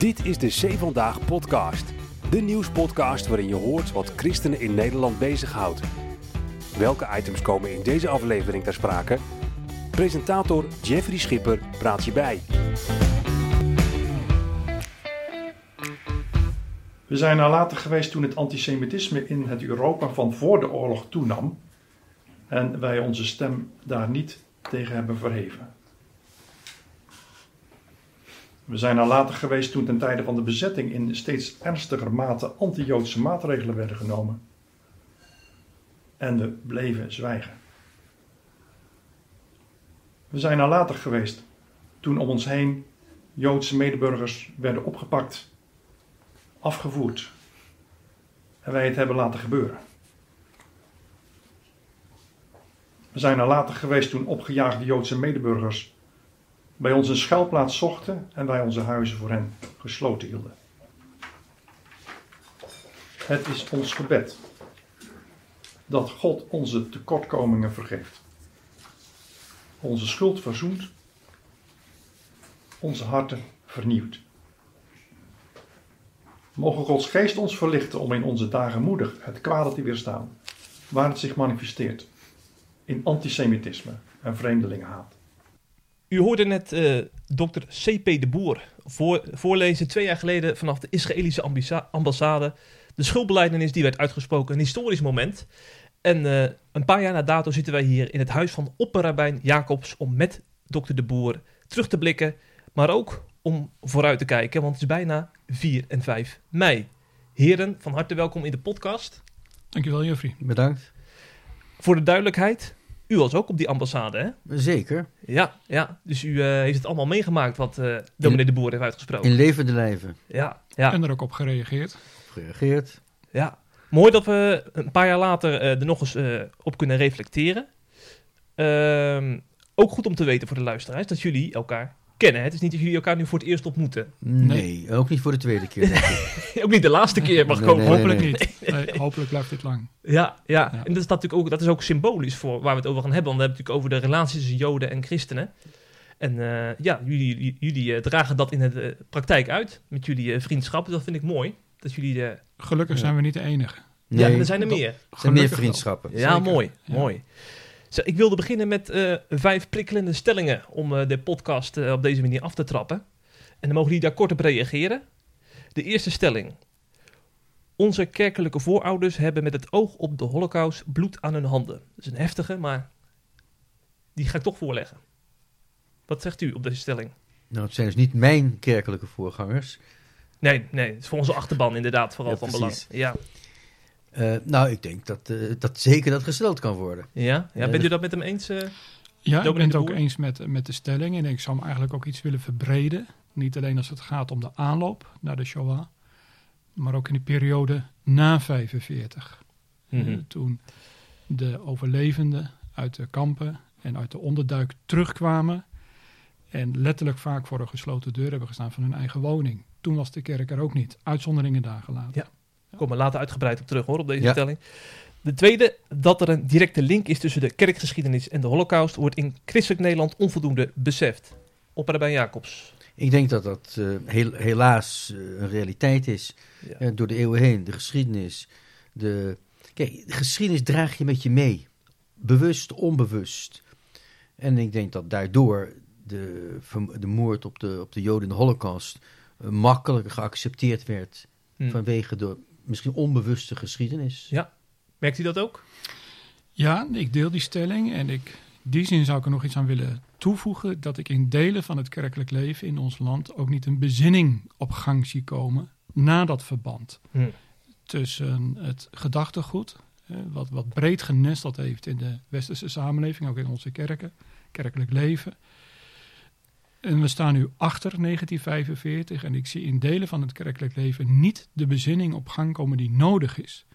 Dit is de C Vandaag podcast. De nieuwspodcast waarin je hoort wat christenen in Nederland bezighoudt. Welke items komen in deze aflevering ter sprake? Presentator Jeffrey Schipper praat je bij. We zijn nalatig geweest toen het antisemitisme in het Europa van voor de oorlog toenam en wij onze stem daar niet tegen hebben verheven. We zijn nalatig geweest toen ten tijde van de bezetting in steeds ernstiger mate anti-Joodse maatregelen werden genomen. En we bleven zwijgen. We zijn nalatig geweest toen om ons heen Joodse medeburgers werden opgepakt, afgevoerd en wij het hebben laten gebeuren. We zijn nalatig geweest toen opgejaagde Joodse medeburgers bij ons een schuilplaats zochten en wij onze huizen voor hen gesloten hielden. Het is ons gebed dat God onze tekortkomingen vergeeft, onze schuld verzoent, onze harten vernieuwt. Mogen Gods geest ons verlichten om in onze dagen moedig het kwade te weerstaan, waar het zich manifesteert in antisemitisme en vreemdelingenhaat. U hoorde net uh, dokter C.P. de Boer voor, voorlezen twee jaar geleden vanaf de Israëlische ambassade. De schuldbeleidenis die werd uitgesproken, een historisch moment. En uh, een paar jaar na dato zitten wij hier in het huis van opperrabijn Jacobs om met dokter de Boer terug te blikken, maar ook om vooruit te kijken, want het is bijna 4 en 5 mei. Heren, van harte welkom in de podcast. Dankjewel, Jeffrey. Bedankt. Voor de duidelijkheid, u was ook op die ambassade, hè? Zeker. Ja, ja. dus u uh, heeft het allemaal meegemaakt wat uh, dominee de Boer heeft uitgesproken. In levende lijven. Ja, ja. En er ook op gereageerd. Op gereageerd. Ja. Mooi dat we een paar jaar later uh, er nog eens op kunnen reflecteren. Ehm, ook goed om te weten voor de luisteraars dat jullie elkaar kennen. Het is niet dat jullie elkaar nu voor het eerst ontmoeten. Nee, nee ook niet voor de tweede keer. Ik. ook niet de laatste keer mag nee, komen. nee, hopelijk niet. hopelijk blijft dit lang. Ja, ja. ja. en dat is, natuurlijk ook, dat is ook symbolisch voor waar we het over gaan hebben. Want we hebben het natuurlijk over de relaties tussen Joden en christenen. En uh, ja, jullie, jullie uh, dragen dat in de uh, praktijk uit met jullie vriendschap. Dat vind ik mooi. Dat jullie, Gelukkig zijn we niet de enige. Nee, ja, er zijn er meer. Er zijn meer vriendschappen. Ja, Zeker. mooi. Ja. mooi. Zo, ik wilde beginnen met uh, vijf prikkelende stellingen om uh, de podcast uh, op deze manier af te trappen. En dan mogen jullie daar kort op reageren. De eerste stelling. Onze kerkelijke voorouders hebben met het oog op de holocaust bloed aan hun handen. Dat is een heftige, maar die ga ik toch voorleggen. Wat zegt u op deze stelling? Nou, het zijn dus niet mijn kerkelijke voorgangers. Nee, nee, het is voor onze achterban inderdaad vooral Ja, van precies. belang. Ja, Uh, nou, ik denk dat, uh, dat zeker dat gesteld kan worden. ja? ja bent u dat met hem eens? Uh, Ja, ik ben het ook eens met, met de stelling. En ik zou hem eigenlijk ook iets willen verbreden. Niet alleen als het gaat om de aanloop naar de Shoah. Maar ook in de periode na 45. Mhm. Eh, toen de overlevenden uit de kampen en uit de onderduik terugkwamen. En letterlijk vaak voor een gesloten deur hebben gestaan van hun eigen woning. Toen was de kerk er ook niet. Uitzonderingen daar gelaten. Ja. Kom er later uitgebreid op terug hoor, op deze Ja. stelling. De tweede, dat er een directe link is tussen de kerkgeschiedenis en de holocaust, wordt in christelijk Nederland onvoldoende beseft. Opperbijn Jacobs. Ik denk dat dat uh, heel, helaas uh, een realiteit is. Ja. Uh, door de eeuwen heen, de geschiedenis. De... Kijk, de geschiedenis draag je met je mee. Bewust, onbewust. En ik denk dat daardoor de, de moord op de, op de Joden in de holocaust makkelijker geaccepteerd werd. Hm. Vanwege de misschien onbewuste geschiedenis. Ja. Merkt u dat ook? Ja, ik deel die stelling en ik, in die zin zou ik er nog iets aan willen toevoegen. Dat ik in delen van het kerkelijk leven in ons land ook niet een bezinning op gang zie komen na dat verband. Hm. Tussen het gedachtegoed, wat, wat breed genesteld heeft in de westerse samenleving, ook in onze kerken, kerkelijk leven. En we staan nu achter 1945 en ik zie in delen van het kerkelijk leven niet de bezinning op gang komen die nodig is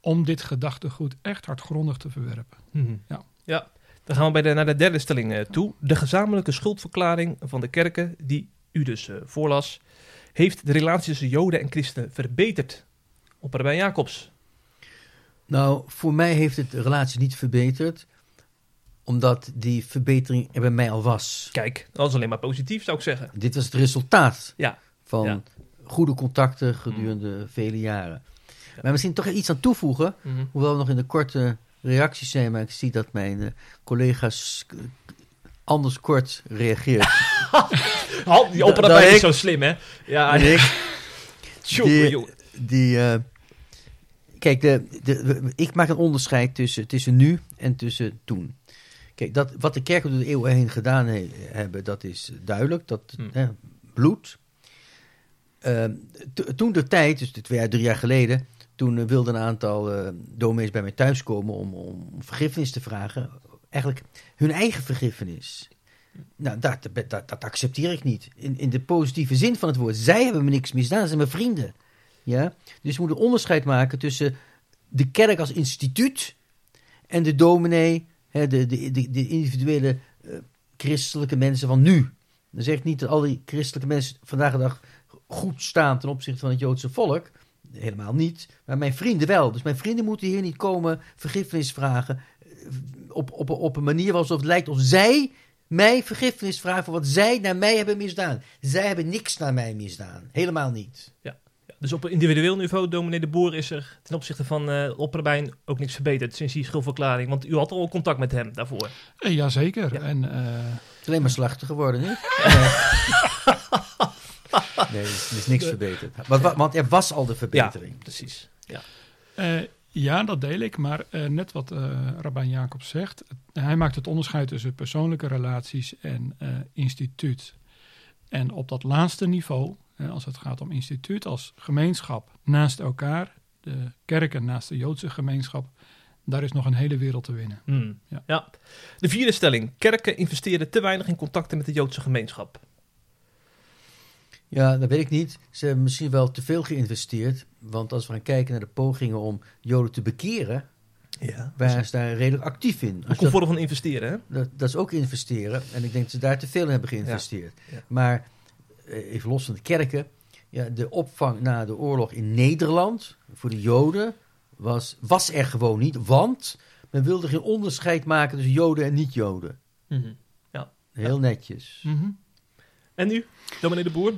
om dit gedachtegoed echt hardgrondig te verwerpen. Mhm. Ja. ja. Dan gaan we bij de, naar de derde stelling eh, toe. De gezamenlijke schuldverklaring van de kerken, die u dus eh, voorlas, heeft de relatie tussen Joden en christenen verbeterd. Opperbijn Jacobs. Nou, voor mij heeft het de relatie niet verbeterd. Omdat die verbetering er bij mij al was. Kijk, dat is alleen maar positief, zou ik zeggen. Dit was het resultaat Ja. van Ja. goede contacten gedurende vele jaren. Maar misschien toch iets aan toevoegen, Mhm. hoewel we nog in de korte reacties zijn, maar ik zie dat mijn eh, collega's eh, anders kort reageert. Halt, die opera dat is zo slim, hè? Ja, ik, die- die, eh, kijk, de, de, ik maak een onderscheid tussen, tussen nu en tussen toen. Kijk, dat, wat de kerken door de eeuwen heen gedaan he- hebben, dat is duidelijk. Dat, Hm. hè, bloed. Ehm, to- toen de tijd, dus twee jaar, drie jaar geleden, toen eh, wilden een aantal eh dominees bij mij thuiskomen om, om vergiffenis te vragen. Eigenlijk hun eigen vergiffenis. Nou, dat, dat, dat accepteer ik niet. In, in de positieve zin van het woord. Zij hebben me niks misdaan, ze zijn mijn vrienden. Ja? Dus we moeten onderscheid maken tussen de kerk als instituut en de dominee, de, de, de individuele eh, christelijke mensen van nu. Dan zeg ik niet dat al die christelijke mensen vandaag de dag goed staan ten opzichte van het Joodse volk. Helemaal niet. Maar mijn vrienden wel. Dus mijn vrienden moeten hier niet komen vergiffenis vragen. eh, Op, op, op een manier alsof het lijkt of zij mij vergiffenis vragen voor wat zij naar mij hebben misdaan. Zij hebben niks naar mij misdaan. Helemaal niet. Ja, dus op een individueel niveau, dominee de Boer, is er ten opzichte van eh Opperbijn ook niks verbeterd sinds die schulverklaring. Want u had al contact met hem daarvoor. Eh, Jazeker. Ja. En eh, Het is alleen maar slechter geworden, niet? nee, er is, niks verbeterd. Want, wa- want er was al de verbetering. Precies. Ja. Eh, ja, dat deel ik. Maar eh, net wat eh Rabijn Jacob zegt. hij maakt het onderscheid tussen persoonlijke relaties en eh, instituut. En op dat laatste niveau, eh, als het gaat om instituut, als gemeenschap naast elkaar, de kerken naast de Joodse gemeenschap, daar is nog een hele wereld te winnen. Hmm. Ja. Ja. De vierde stelling. Kerken investeren te weinig in contacten met de Joodse gemeenschap. Ja, dat weet ik niet. Ze hebben misschien wel te veel geïnvesteerd. Want als we gaan kijken naar de pogingen om Joden te bekeren, Ja. waren ze daar redelijk actief in. Een Als je dat, vorm van investeren, hè? dat, dat is ook investeren. En ik denk dat ze daar te veel in hebben geïnvesteerd. Ja. Ja. Maar eh, even los van de kerken. Ja, de opvang na de oorlog in Nederland voor de Joden was, was er gewoon niet. Want men wilde geen onderscheid maken tussen Joden en niet-Joden. Mhm. Heel netjes. Mhm. En u, dominee de Boer?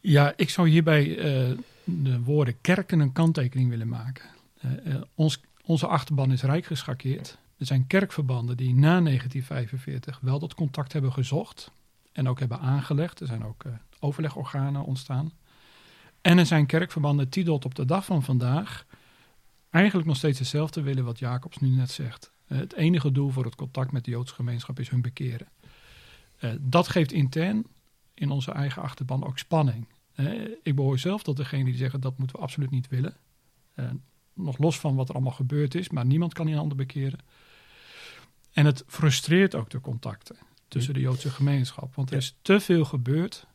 Ja, ik zou hierbij eh, de woorden kerken een kanttekening willen maken. Eh, eh, ons, onze achterban is rijk geschakeerd. Er zijn kerkverbanden die na 1945 wel dat contact hebben gezocht en ook hebben aangelegd. Er zijn ook eh, overlegorganen ontstaan. En er zijn kerkverbanden die tot op de dag van vandaag eigenlijk nog steeds hetzelfde willen wat Jacobs nu net zegt. Eh, het enige doel voor het contact met de Joodse gemeenschap is hun bekeren. Eh, dat geeft intern in onze eigen achterban ook spanning. Eh, ik behoor zelf tot degene die zeggen dat moeten we absoluut niet willen. Nog los van wat er allemaal gebeurd is, maar niemand kan in handen bekeren. En het frustreert ook de contacten tussen de Joodse gemeenschap. Want er is te veel gebeurd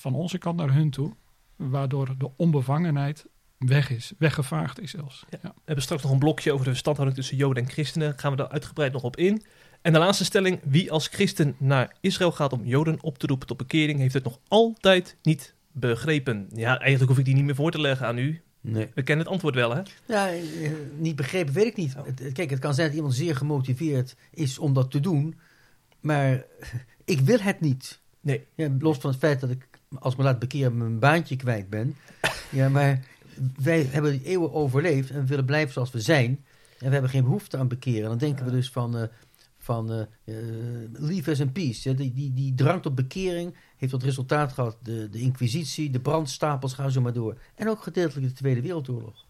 van onze kant naar hun toe, waardoor de onbevangenheid weg is, weggevaagd is zelfs. Ja. Ja. We hebben straks nog een blokje over de verstandhouding tussen Joden en christenen. Gaan we daar uitgebreid nog op in. En de laatste stelling. Wie als christen naar Israël gaat om Joden op te roepen tot bekering, heeft het nog altijd niet begrepen. Ja, eigenlijk hoef ik die niet meer voor te leggen aan u. Nee. We kennen het antwoord wel, hè? Ja, eh, niet begrepen, weet ik niet. Oh. Kijk, het kan zijn dat iemand zeer gemotiveerd is om dat te doen, maar ik wil het niet. Nee. Ja, los van het feit dat ik, als me laat bekeren, mijn baantje kwijt ben. Ja, maar wij hebben die eeuwen overleefd en we willen blijven zoals we zijn. En we hebben geen behoefte aan bekeren. Dan denken we dus van, eh van eh eh, leave us in peace. Ja, die, die, die drang tot bekering heeft tot resultaat gehad de, de inquisitie, de brandstapels, gaan zo maar door. En ook gedeeltelijk de Tweede Wereldoorlog.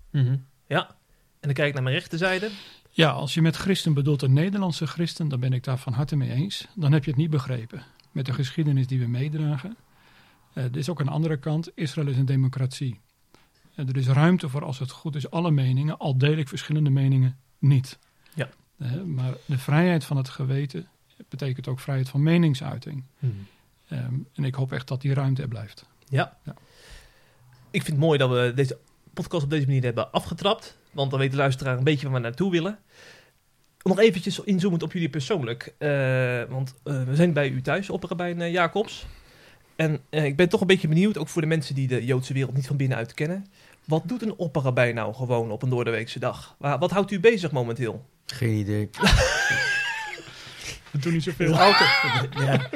Ja. En dan kijk ik naar mijn rechterzijde. Ja, als je met christen bedoelt een Nederlandse christen, dan ben ik daar van harte mee eens. Dan heb je het niet begrepen. Met de geschiedenis die we meedragen. Eh, er is ook een andere kant. Israël is een democratie. En er is ruimte voor, als het goed is, alle meningen. Al deel ik verschillende meningen niet. Ja. Eh, maar de vrijheid van het geweten betekent ook vrijheid van meningsuiting. Ehm, en ik hoop echt dat die ruimte er blijft. Ja. Ja. Ik vind het mooi dat we deze podcast op deze manier hebben afgetrapt. Want dan weet de luisteraar een beetje waar we naartoe willen. Nog eventjes inzoomend op jullie persoonlijk. Eh, want eh, we zijn bij u thuis, op Rabijn eh, Jacobs. En eh, ik ben toch een beetje benieuwd, ook voor de mensen die de Joodse wereld niet van binnenuit kennen. Wat doet een opperrabijn nou gewoon op een doordeweekse dag? Waar, wat houdt u bezig momenteel? Geen idee. We doen niet zoveel. ja,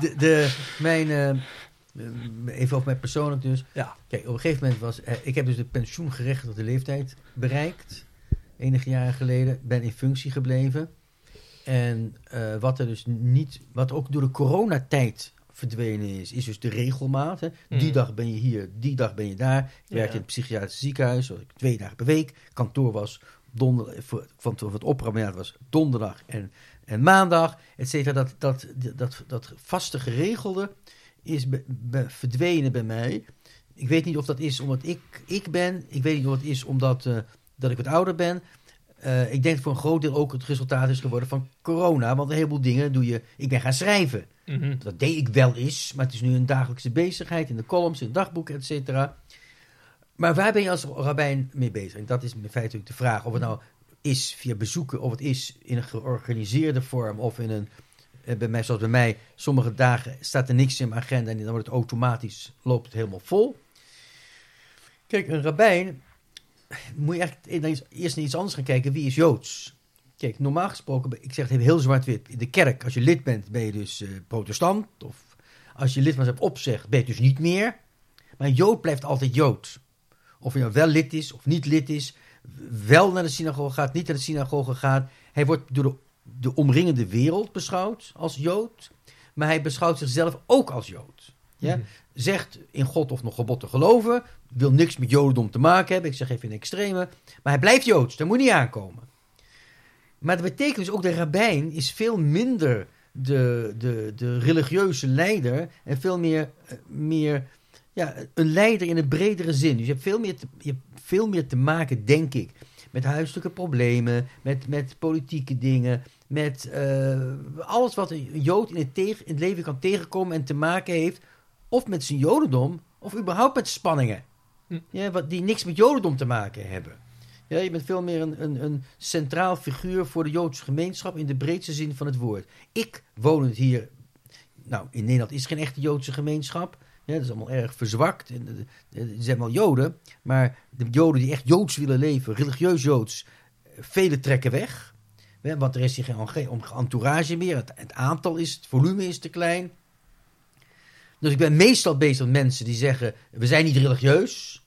de, de, mijn, eh, Even over mij persoonlijk dus. Ja. Kijk, op een gegeven moment was... eh, ik heb dus de pensioengerechtigde leeftijd bereikt. Enige jaren geleden. Ben in functie gebleven. En eh, wat er dus niet... Wat ook door de coronatijd verdwenen is... is dus de regelmaat. Hè. Die Mhm. dag ben je hier, die dag ben je daar. Ik Ja. werkte in het psychiatrisch ziekenhuis. Twee dagen per week. Kantoor was donder, voor, van het opruimen was donderdag en, en maandag. Et cetera. Dat, dat, dat, dat vaste geregelde is be- be- verdwenen bij mij. Ik weet niet of dat is omdat ik, ik ben. Ik weet niet of het is omdat eh, dat ik wat ouder ben. Eh, ik denk voor een groot deel ook het resultaat is geworden van corona. Want een heleboel dingen doe je... Ik ben gaan schrijven. Mhm. Dat deed ik wel eens, maar het is nu een dagelijkse bezigheid in de columns, in het dagboek, et cetera. Maar waar ben je als rabbijn mee bezig? En dat is in feite ook de vraag. Of het nou is via bezoeken, of het is in een georganiseerde vorm, of in een, eh, bij mij, zoals bij mij, sommige dagen staat er niks in mijn agenda en dan wordt het automatisch, loopt het helemaal vol. Kijk, een rabbijn, moet je eigenlijk eerst naar iets anders gaan kijken. Wie is Joods? Kijk, normaal gesproken, ik zeg het heel zwart-wit. In de kerk, als je lid bent, ben je dus eh, protestant. Of als je lidmaatschap opzegt, ben je dus niet meer. Maar een Jood blijft altijd Jood. Of hij nou wel lid is of niet lid is. Wel naar de synagoge gaat, niet naar de synagoge gaat. Hij wordt door de, de omringende wereld beschouwd als Jood. Maar hij beschouwt zichzelf ook als Jood. Ja? Mhm. Zegt in God of nog gebod te geloven. Wil niks met Jodendom te maken hebben. Ik zeg even in extreme. Maar hij blijft Joods. Daar moet niet aankomen. Maar dat betekent dus ook de rabbijn is veel minder de, de, de religieuze leider en veel meer, eh, meer ja, een leider in een bredere zin. Dus je hebt veel meer te, je hebt veel meer te maken, denk ik, met huiselijke problemen, met, met politieke dingen, met eh, alles wat een Jood in het, tegen, in het leven kan tegenkomen en te maken heeft, of met zijn Jodendom, of überhaupt met spanningen. Hm. Ja, wat, die niks met Jodendom te maken hebben. Ja, je bent veel meer een, een, een centraal figuur voor de Joodse gemeenschap in de breedste zin van het woord. Ik woon het hier. Nou, in Nederland is geen echte Joodse gemeenschap. Ja, dat is allemaal erg verzwakt. En, eh, Er zijn wel Joden, maar de Joden die echt Joods willen leven, religieus Joods, eh, vele trekken weg. Ja, Want er is hier geen, geen entourage meer. Het, het aantal is, het volume is te klein. Dus ik ben meestal bezig met mensen die zeggen: we zijn niet religieus.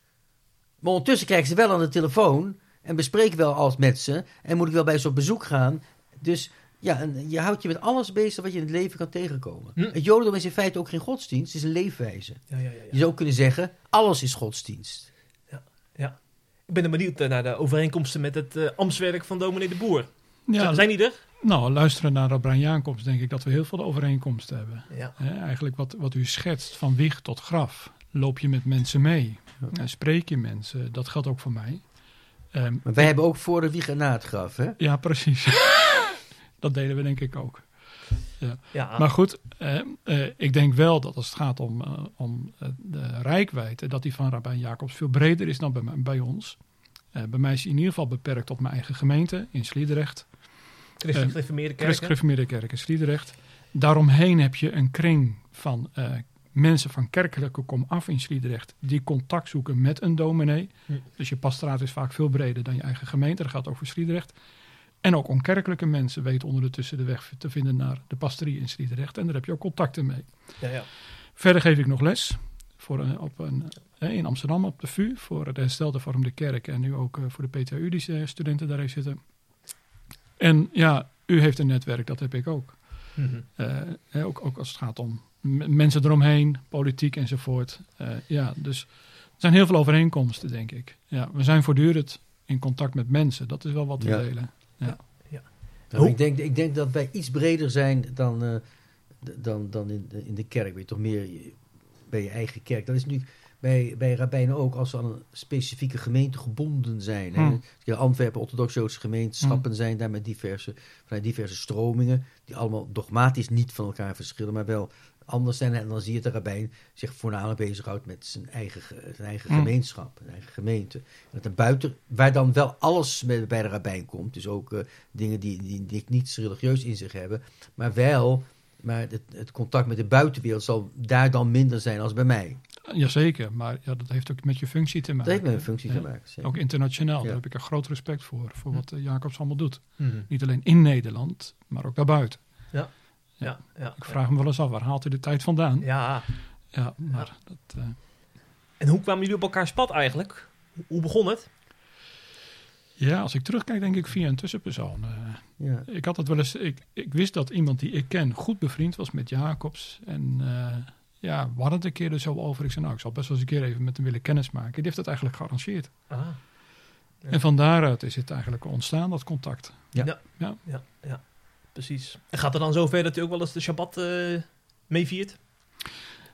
Maar ondertussen krijgen ze wel aan de telefoon en bespreken wel alles met ze. En moet ik wel bij ze op bezoek gaan. Dus ja, en je houdt je met alles bezig wat je in het leven kan tegenkomen. Hm. Het Jodendom is in feite ook geen godsdienst, het is een leefwijze. Ja, ja, ja, ja. Je zou kunnen zeggen: alles is godsdienst. Ik ben er benieuwd eh, naar de overeenkomsten met het eh ambtswerk van dominee de Boer. Ja, Zijn die er? Nou, luisteren naar Rabban Jacob, denk ik dat we heel veel overeenkomsten hebben. Ja. Eigenlijk wat, wat u schetst, van wieg tot graf, loop je met mensen mee. Ja. Eh, spreek je mensen, dat geldt ook voor mij. Ehm, Maar wij hebben ook voor de wieg en na het graf, hè? ja, precies. dat deden we denk ik ook. ja. Maar goed, eh, eh, ik denk wel dat als het gaat om, eh, om eh, de rijkwijde, dat die van Rabijn Jacobs veel breder is dan bij, bij ons. Bij mij is hij in ieder geval beperkt tot mijn eigen gemeente in Sliedrecht. Christelijk eh, gereformeerde kerken. Christelijk Gereformeerde Sliedrecht. Daaromheen heb je een kring van eh, mensen van kerkelijke komaf in Sliedrecht die contact zoeken met een dominee. Hm. Dus je pastoraat is vaak veel breder dan je eigen gemeente. Dat gaat voor Sliedrecht. En ook onkerkelijke mensen weten ondertussen de weg te vinden naar de pastorie in Sliedrecht. En daar heb je ook contacten mee. Ja, ja. Verder geef ik nog les voor een, op een, eh, in Amsterdam op de VU voor de herstelde vormde kerk. En nu ook voor de PTU die studenten daar heeft zitten. En ja, u heeft een netwerk, dat heb ik ook. Mhm. Eh, hè, ook, ook als het gaat om mensen eromheen, politiek enzovoort. Eh, ja, dus er zijn heel veel overeenkomsten, denk ik. Ja, we zijn voortdurend in contact met mensen. Dat is wel wat we Ja. delen. Nou, ik, denk, ik denk dat wij iets breder zijn dan, eh, dan, dan in, de, in de kerk. Weet je, toch meer je- bij je eigen kerk. Dat is nu bij, bij rabbijnen ook als ze aan een specifieke gemeente gebonden zijn. Hè. Hmm. Ja, Antwerpen, orthodox-Joodse gemeenschappen zijn daar met diverse, vanuit diverse stromingen. Die allemaal dogmatisch niet van elkaar verschillen, maar wel anders zijn. En dan zie je dat de rabbijn zich voornamelijk bezighoudt met zijn eigen, zijn eigen Hmm. gemeenschap, zijn eigen gemeente. En dat buiten, waar dan wel alles bij bij de rabbijn komt. Dus ook eh, dingen die, die, die niets religieus in zich hebben. Maar wel, maar het, het contact met de buitenwereld zal daar dan minder zijn als bij mij. Jazeker, maar ja, dat heeft ook met je functie te Dat maken. heeft met een functie Ja. te maken. zeker. Ook internationaal, Ja. daar heb ik een groot respect voor. Voor wat eh, Jacobs allemaal doet. Mhm. Niet alleen in Nederland, maar ook daarbuiten. Ja, ja. Ik vraag me wel eens af, waar haalt hij de tijd vandaan? Ja, Ja, maar dat... eh, En hoe kwamen jullie op elkaars pad eigenlijk? Hoe begon het? ja, als ik terugkijk, denk ik via een tussenpersoon. Eh, Ja. ik had het wel eens... Ik, ik wist dat iemand die ik ken goed bevriend was met Jacobs. En eh, ja, we hadden het een keer er zo over. Ik zei, nou, ik zal best wel eens een keer even met hem willen kennismaken. Die heeft het eigenlijk gearrangeerd. Ah. Ja. En van daaruit is het eigenlijk ontstaan, dat contact. Precies. En gaat het dan zover dat u ook wel eens de Shabbat eh meeviert?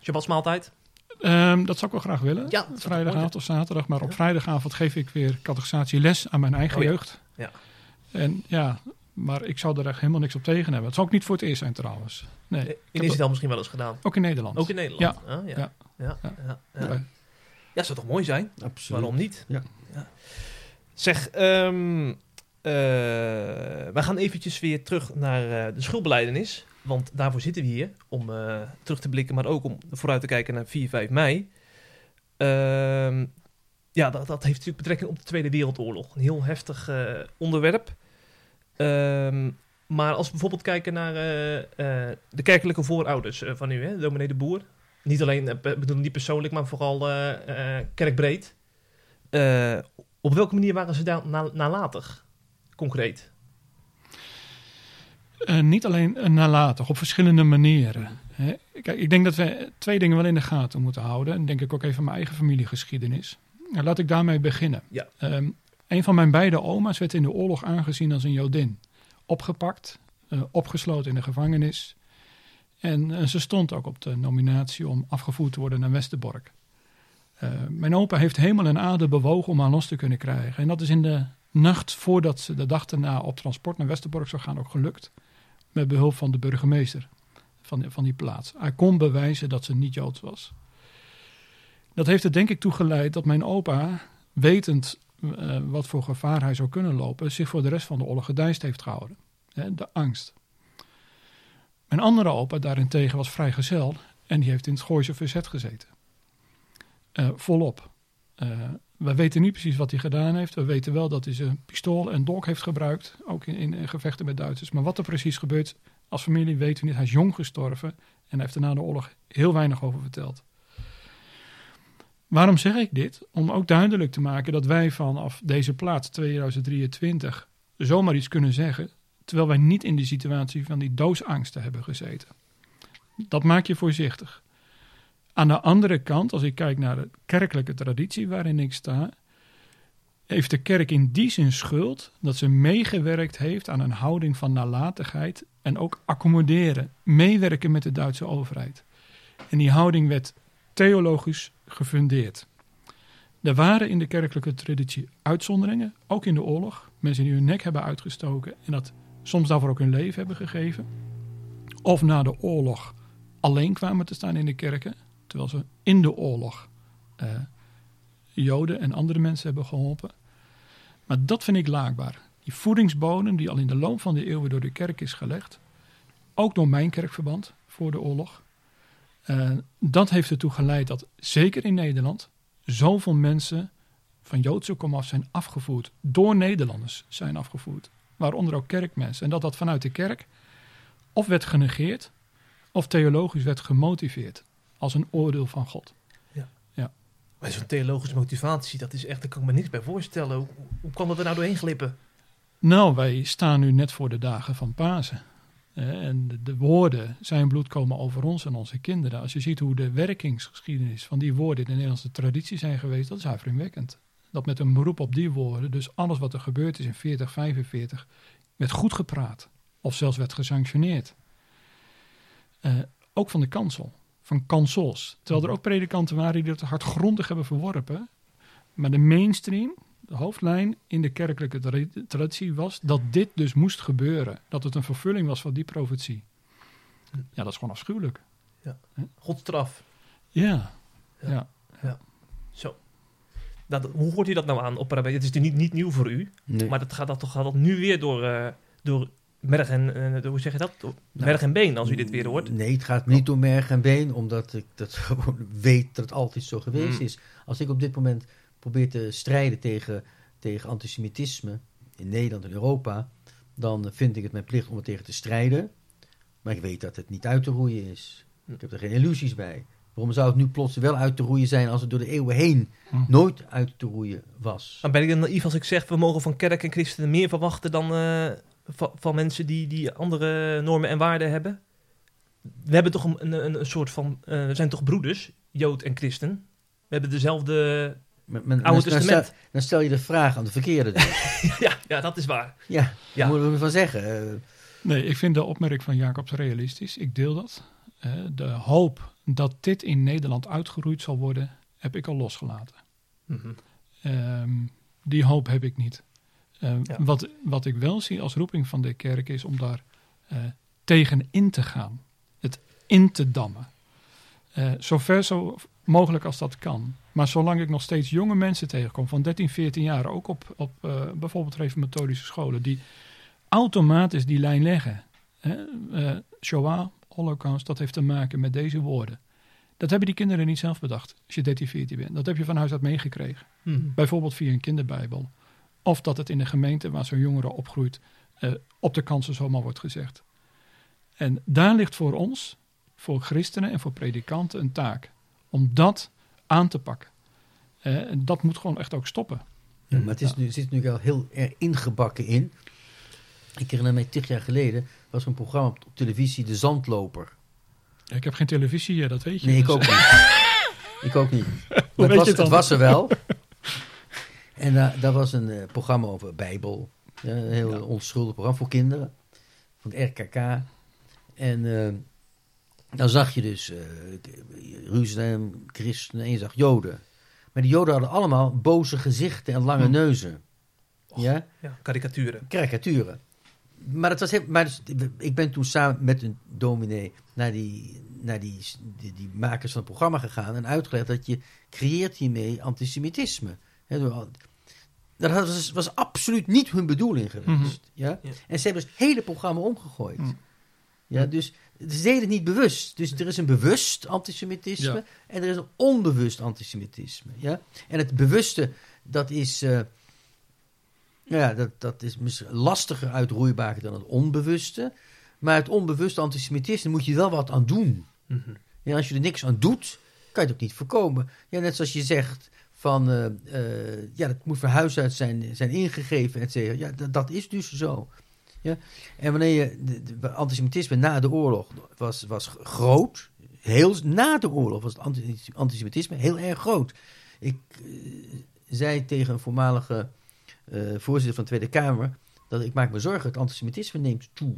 Shabbatsmaaltijd? Ehm, dat zou ik wel graag willen. Ja, dat Vrijdagavond of zaterdag. Maar op Ja. vrijdagavond geef ik weer catechisatie-les aan mijn eigen Oh ja. jeugd. Ja. En ja, maar ik zou er echt helemaal niks op tegen hebben. Het zou ook niet voor het eerst zijn trouwens. Nee, ik In Israël misschien wel eens gedaan. ook in Nederland. Ook in Nederland? Ja. Ah, ja. Ja. Ja. Ja. Ja. Ja. Ja. Ja, zou toch mooi zijn? Absoluut. Waarom niet? Ja. Zeg, ehm eh, we gaan eventjes weer terug naar eh, de schuldbeleidenis. Want daarvoor zitten we hier. Om eh, terug te blikken, maar ook om vooruit te kijken naar 4, 5 mei. Ehm, ja, dat, dat heeft natuurlijk betrekking op de Tweede Wereldoorlog. Een heel heftig eh, onderwerp. Ehm, maar als we bijvoorbeeld kijken naar eh, eh, de kerkelijke voorouders eh, van u, hè, dominee de Boer. Niet alleen, bedoel niet persoonlijk, maar vooral kerkbreed. Op welke manier waren ze daar na- nalatig, concreet? Niet alleen nalatig, op verschillende manieren. Hè. Kijk, ik denk dat we twee dingen wel in de gaten moeten houden. En denk ik ook even mijn eigen familiegeschiedenis. Nou, laat ik daarmee beginnen. Ja. Ehm, een van mijn beide oma's werd in de oorlog aangezien als een Jodin. Opgepakt, eh, opgesloten in de gevangenis. En eh, ze stond ook op de nominatie om afgevoerd te worden naar Westerbork. Eh, mijn opa heeft hemel en aarde bewogen om haar los te kunnen krijgen. En dat is in de nacht voordat ze de dag daarna op transport naar Westerbork zou gaan ook gelukt. Met behulp van de burgemeester van, die- van die plaats. Hij kon bewijzen dat ze niet Joods was. Dat heeft er denk ik toe geleid dat mijn opa, wetend eh, wat voor gevaar hij zou kunnen lopen, zich voor de rest van de oorlog gedijst heeft gehouden. De angst. Mijn andere opa daarentegen was vrijgezel en die heeft in het Gooise verzet gezeten. Eh, volop. Eh, we weten niet precies wat hij gedaan heeft. We weten wel dat hij zijn pistool en dolk heeft gebruikt, ook in, in, in gevechten met Duitsers. Maar wat er precies gebeurt als familie weten we niet. Hij is jong gestorven en hij heeft er na de oorlog heel weinig over verteld. Waarom zeg ik dit? Om ook duidelijk te maken dat wij vanaf deze plaats 2023 zomaar iets kunnen zeggen, terwijl wij niet in de situatie van die doodsangsten hebben gezeten. Dat maakt je voorzichtig. Aan de andere kant, als ik kijk naar de kerkelijke traditie waarin ik sta, heeft de kerk in die zin schuld dat ze meegewerkt heeft aan een houding van nalatigheid en ook accommoderen, meewerken met de Duitse overheid. En die houding werd theologisch gefundeerd. Er waren in de kerkelijke traditie uitzonderingen, ook in de oorlog. Mensen die hun nek hebben uitgestoken en dat soms daarvoor ook hun leven hebben gegeven. Of na de oorlog alleen kwamen te staan in de kerken, terwijl ze in de oorlog eh, Joden en andere mensen hebben geholpen. Maar dat vind ik laakbaar. Die voedingsbodem die al in de loop van de eeuwen door de kerk is gelegd, ook door mijn kerkverband voor de oorlog, eh, dat heeft ertoe geleid dat zeker in Nederland zoveel mensen van Joodse komaf zijn afgevoerd. Door Nederlanders zijn afgevoerd. Waaronder ook kerkmensen. En dat dat vanuit de kerk of werd genegeerd of theologisch werd gemotiveerd als een oordeel van God. Maar zo'n theologische motivatie, dat is echt, daar kan ik me niks bij voorstellen. Hoe, hoe kan dat er nou doorheen glippen? Nou, wij staan nu net voor de dagen van Pasen. En de, de woorden, zijn bloed komen over ons en onze kinderen. Als je ziet hoe de werkingsgeschiedenis van die woorden in de Nederlandse traditie zijn geweest, dat is huiveringwekkend. Dat met een beroep op die woorden, dus alles wat er gebeurd is in 40, 45, werd goed gepraat. Of zelfs werd gesanctioneerd. Eh, ook van de kansel, van kansels. Terwijl er ook predikanten waren die dat hardgrondig hebben verworpen. Maar de mainstream, de hoofdlijn in de kerkelijke tra- traditie was dat dit dus moest gebeuren. Dat het een vervulling was van die profetie. Ja, dat is gewoon afschuwelijk. Godstraf. Ja, Ja. ja. Zo. Nou, dat- hoe hoort u dat nou aan op Het is natuurlijk niet, niet nieuw voor u, Nee. maar dat gaat, dat, gaat dat nu weer door, eh, door merg en, eh, door- hoe zeg je dat? Door Nou, merg en been, als u dit weer hoort. Nee, het gaat niet om merg en been, omdat ik dat gewoon weet dat het altijd zo geweest Mm. is. Als ik op dit moment probeer te strijden tegen, tegen antisemitisme in Nederland en Europa, dan vind ik het mijn plicht om er tegen te strijden. Maar ik weet dat het niet uit te roeien is. Ik heb er geen illusies bij. Waarom zou het nu plots wel uit te roeien zijn als het door de eeuwen heen Hm. nooit uit te roeien was? Maar ben ik dan naïef als ik zeg, we mogen van kerk en christenen meer verwachten dan eh, van, van mensen die, die andere normen en waarden hebben? We hebben toch een, een, een soort van, eh, we zijn toch broeders, Jood en christen? We hebben dezelfde Oude dan, stel, Testament. dan stel je de vraag aan de verkeerde. dus. ja, ja, dat is waar. ja, moeten we ervan zeggen. Eh, Nee, ik vind de opmerking van Jacobs realistisch. Ik deel dat. Eh, de hoop dat dit in Nederland uitgeroeid zal worden, heb ik al losgelaten. Mhm. Ehm, die hoop heb ik niet. Ehm, Ja. wat, wat ik wel zie als roeping van de kerk is om daar eh, tegen in te gaan. Het in te dammen. Eh zo ver zo mogelijk als dat kan. Maar zolang ik nog steeds jonge mensen tegenkom van 13, 14 jaar, ook op, op eh, bijvoorbeeld reformatorische scholen, die automatisch die lijn leggen. Hè? Eh, Shoah, Holocaust, dat heeft te maken met deze woorden. Dat hebben die kinderen niet zelf bedacht, als je 13, 14 bent. Dat heb je van huis uit meegekregen. Mhm. Bijvoorbeeld via een kinderbijbel. Of dat het in de gemeente waar zo'n jongere opgroeit eh, op de kansen zomaar wordt gezegd. En daar ligt voor ons, voor christenen en voor predikanten, een taak. Om dat aan te pakken. Eh, en dat moet gewoon echt ook stoppen. Ja, maar het is nu, zit nu al heel erg ingebakken in. Ik herinner mij tig jaar geleden was er een programma op, op televisie, De Zandloper. Ik heb geen televisie, eh, dat weet je. Nee, ik Dus, ook niet. ik ook niet. Maar weet het, je was, het was er wel. En uh, daar was een uh, programma over Bijbel. Ja, een heel Ja. onschuldig programma voor kinderen. Van het RKK. En dan zag je dus uh, Jeruzalem, christenen en je zag Joden. Maar die Joden hadden allemaal boze gezichten en lange Hm. neuzen. Ja? Ja, karikaturen. karikaturen. Maar, dat was heel, maar dus, ik ben toen samen met een dominee naar, die, naar die, die, die makers van het programma gegaan en uitgelegd dat je creëert hiermee antisemitisme. He, door, dat was, was absoluut niet hun bedoeling geweest. Mhm. ja? Ja. En ze hebben dus het hele programma omgegooid. Mhm. Ja, dus ze deden het niet bewust. Dus er is een bewust antisemitisme Ja. en er is een onbewust antisemitisme. Ja? En het bewuste, dat is, eh, ja, dat, dat is misschien lastiger uitroeibaar dan het onbewuste. Maar het onbewuste antisemitisme moet je wel wat aan doen. Mhm. Ja, als je er niks aan doet, kan je het ook niet voorkomen. Ja, net zoals je zegt van, eh, ja, dat moet van huis uit zijn, zijn ingegeven, et cetera. Ja, dat, dat is dus zo. Ja? En wanneer je, de, de antisemitisme na de oorlog was, was groot, heel, na de oorlog was het anti- antisemitisme heel erg groot. Ik eh, zei tegen een voormalige eh, voorzitter van de Tweede Kamer, dat ik maak me zorgen, het antisemitisme neemt toe.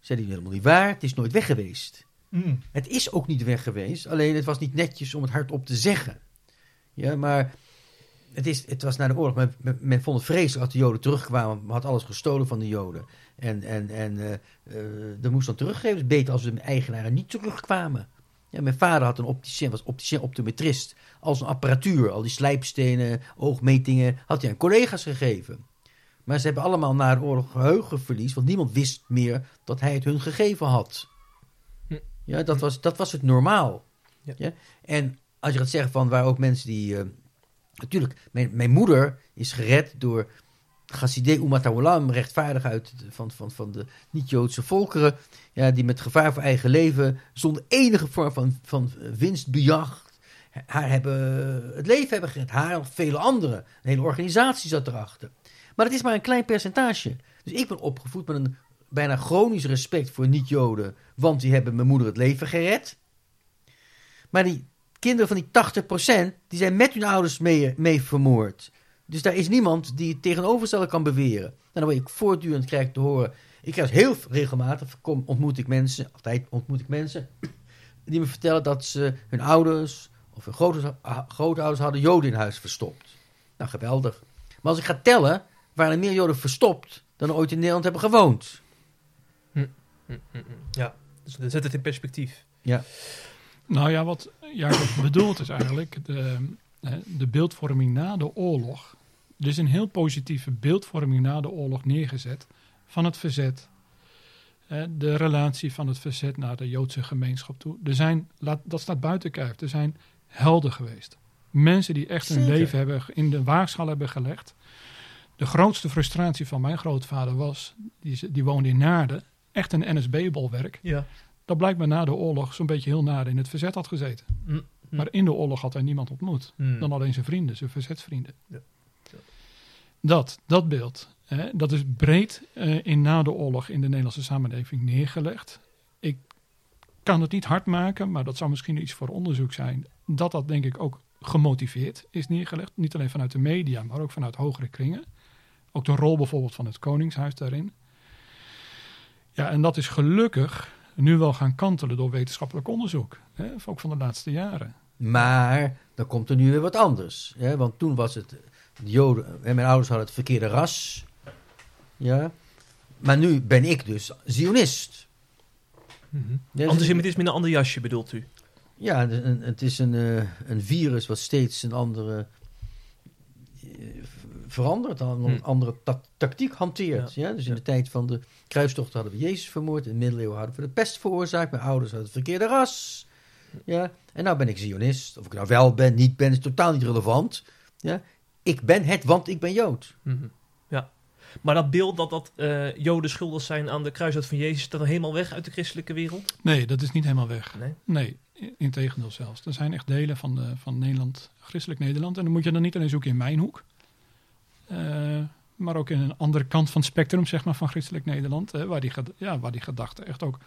Zei hij helemaal niet waar, het is nooit weg geweest. Mm. Het is ook niet weg geweest, alleen het was niet netjes om het hardop te zeggen. Ja, maar het, is, het was na de oorlog. Men, men, men vond het vreselijk als de Joden terugkwamen. Men had alles gestolen van de Joden. En, en, en eh, eh, dat moest dan teruggeven. Het is beter als de eigenaren niet terugkwamen. Ja, mijn vader had een opticien, was opticien optometrist. Als een apparatuur, al die slijpstenen, oogmetingen, had hij aan collega's gegeven. Maar ze hebben allemaal na de oorlog geheugenverlies, want niemand wist meer dat hij het hun gegeven had. Hm. Ja, dat was, dat was het normaal. Ja. Ja. En als je gaat zeggen van waar ook mensen die. eh, natuurlijk, mijn, mijn moeder is gered door Chassidei Umat Haolam, rechtvaardig uit van, van, van de niet-Joodse volkeren. Ja, die met gevaar voor eigen leven, zonder enige vorm van, van winstbejag, haar hebben, het leven hebben gered. Haar en vele anderen. Een hele organisatie zat erachter. Maar het is maar een klein percentage. Dus ik ben opgevoed met een bijna chronisch respect voor niet-Joden, want die hebben mijn moeder het leven gered. Maar die kinderen van die 80%, die zijn met hun ouders mee, mee vermoord. Dus daar is niemand die het tegenovergestelde kan beweren. En dan word ik voortdurend krijg ik te horen. Ik krijg heel regelmatig, kom, ontmoet ik mensen, altijd ontmoet ik mensen, die me vertellen dat ze hun ouders of hun grootouders, ah, grootouders hadden Joden in huis verstopt. Nou, geweldig. Maar als ik ga tellen, waren er meer Joden verstopt dan er ooit in Nederland hebben gewoond. Mm, mm, mm. Ja, dus dan zet het in perspectief. Nou ja, wat Jacob bedoelt is eigenlijk de, de beeldvorming na de oorlog. Er is een heel positieve beeldvorming na de oorlog neergezet van het verzet. De relatie van het verzet naar de Joodse gemeenschap toe. Er zijn, dat staat buiten kijf, er zijn helden geweest. Mensen die echt hun Zeker. leven hebben, in de waagschaal hebben gelegd. De grootste frustratie van mijn grootvader was, die, die woonde in Naarden, echt een NSB-bolwerk. Ja. Dat blijkbaar na de oorlog zo'n beetje heel naar in het verzet had gezeten. Hm, hm. Maar in de oorlog had hij niemand ontmoet. Hm. Dan alleen zijn vrienden, zijn verzetsvrienden. Ja. Ja. Dat, dat beeld, hè, dat is breed eh, in na de oorlog in de Nederlandse samenleving neergelegd. Ik kan het niet hard maken, maar dat zou misschien iets voor onderzoek zijn. Dat dat denk ik ook gemotiveerd is neergelegd. Niet alleen vanuit de media, maar ook vanuit hogere kringen. Ook de rol bijvoorbeeld van het Koningshuis daarin. Ja, en dat is gelukkig nu wel gaan kantelen door wetenschappelijk onderzoek. Hè, ook van de laatste jaren. Maar dan komt er nu weer wat anders. Hè? Want toen was het, de Joden, en mijn ouders hadden het verkeerde ras. Ja. Maar nu ben ik dus Zionist. Mhm. Ja, dus- Antisemitisme in een ander jasje bedoelt u? Ja, het is een, eh, een virus wat steeds een andere verandert, een Hm. andere ta- tactiek hanteert. Ja. Dus in Ja. de tijd van de kruistocht hadden we Jezus vermoord, in de middeleeuwen hadden we de pest veroorzaakt, mijn ouders hadden het verkeerde ras. Ja. En nou ben ik Zionist. Of ik nou wel ben, niet ben, is totaal niet relevant. Ja. Ik ben het, want ik ben Jood. Mhm. Ja. Maar dat beeld dat, dat eh, Joden schuldig zijn aan de kruisdood van Jezus, is dat dan helemaal weg uit de christelijke wereld? Nee, dat is niet helemaal weg. Nee. Nee, in- integendeel zelfs. Er zijn echt delen van, de, van Nederland, christelijk Nederland. En dan moet je dan niet alleen zoeken in mijn hoek. Eh, maar ook in een andere kant van het spectrum, zeg maar, van christelijk Nederland. waar, die, ja, waar die gedachte echt ook,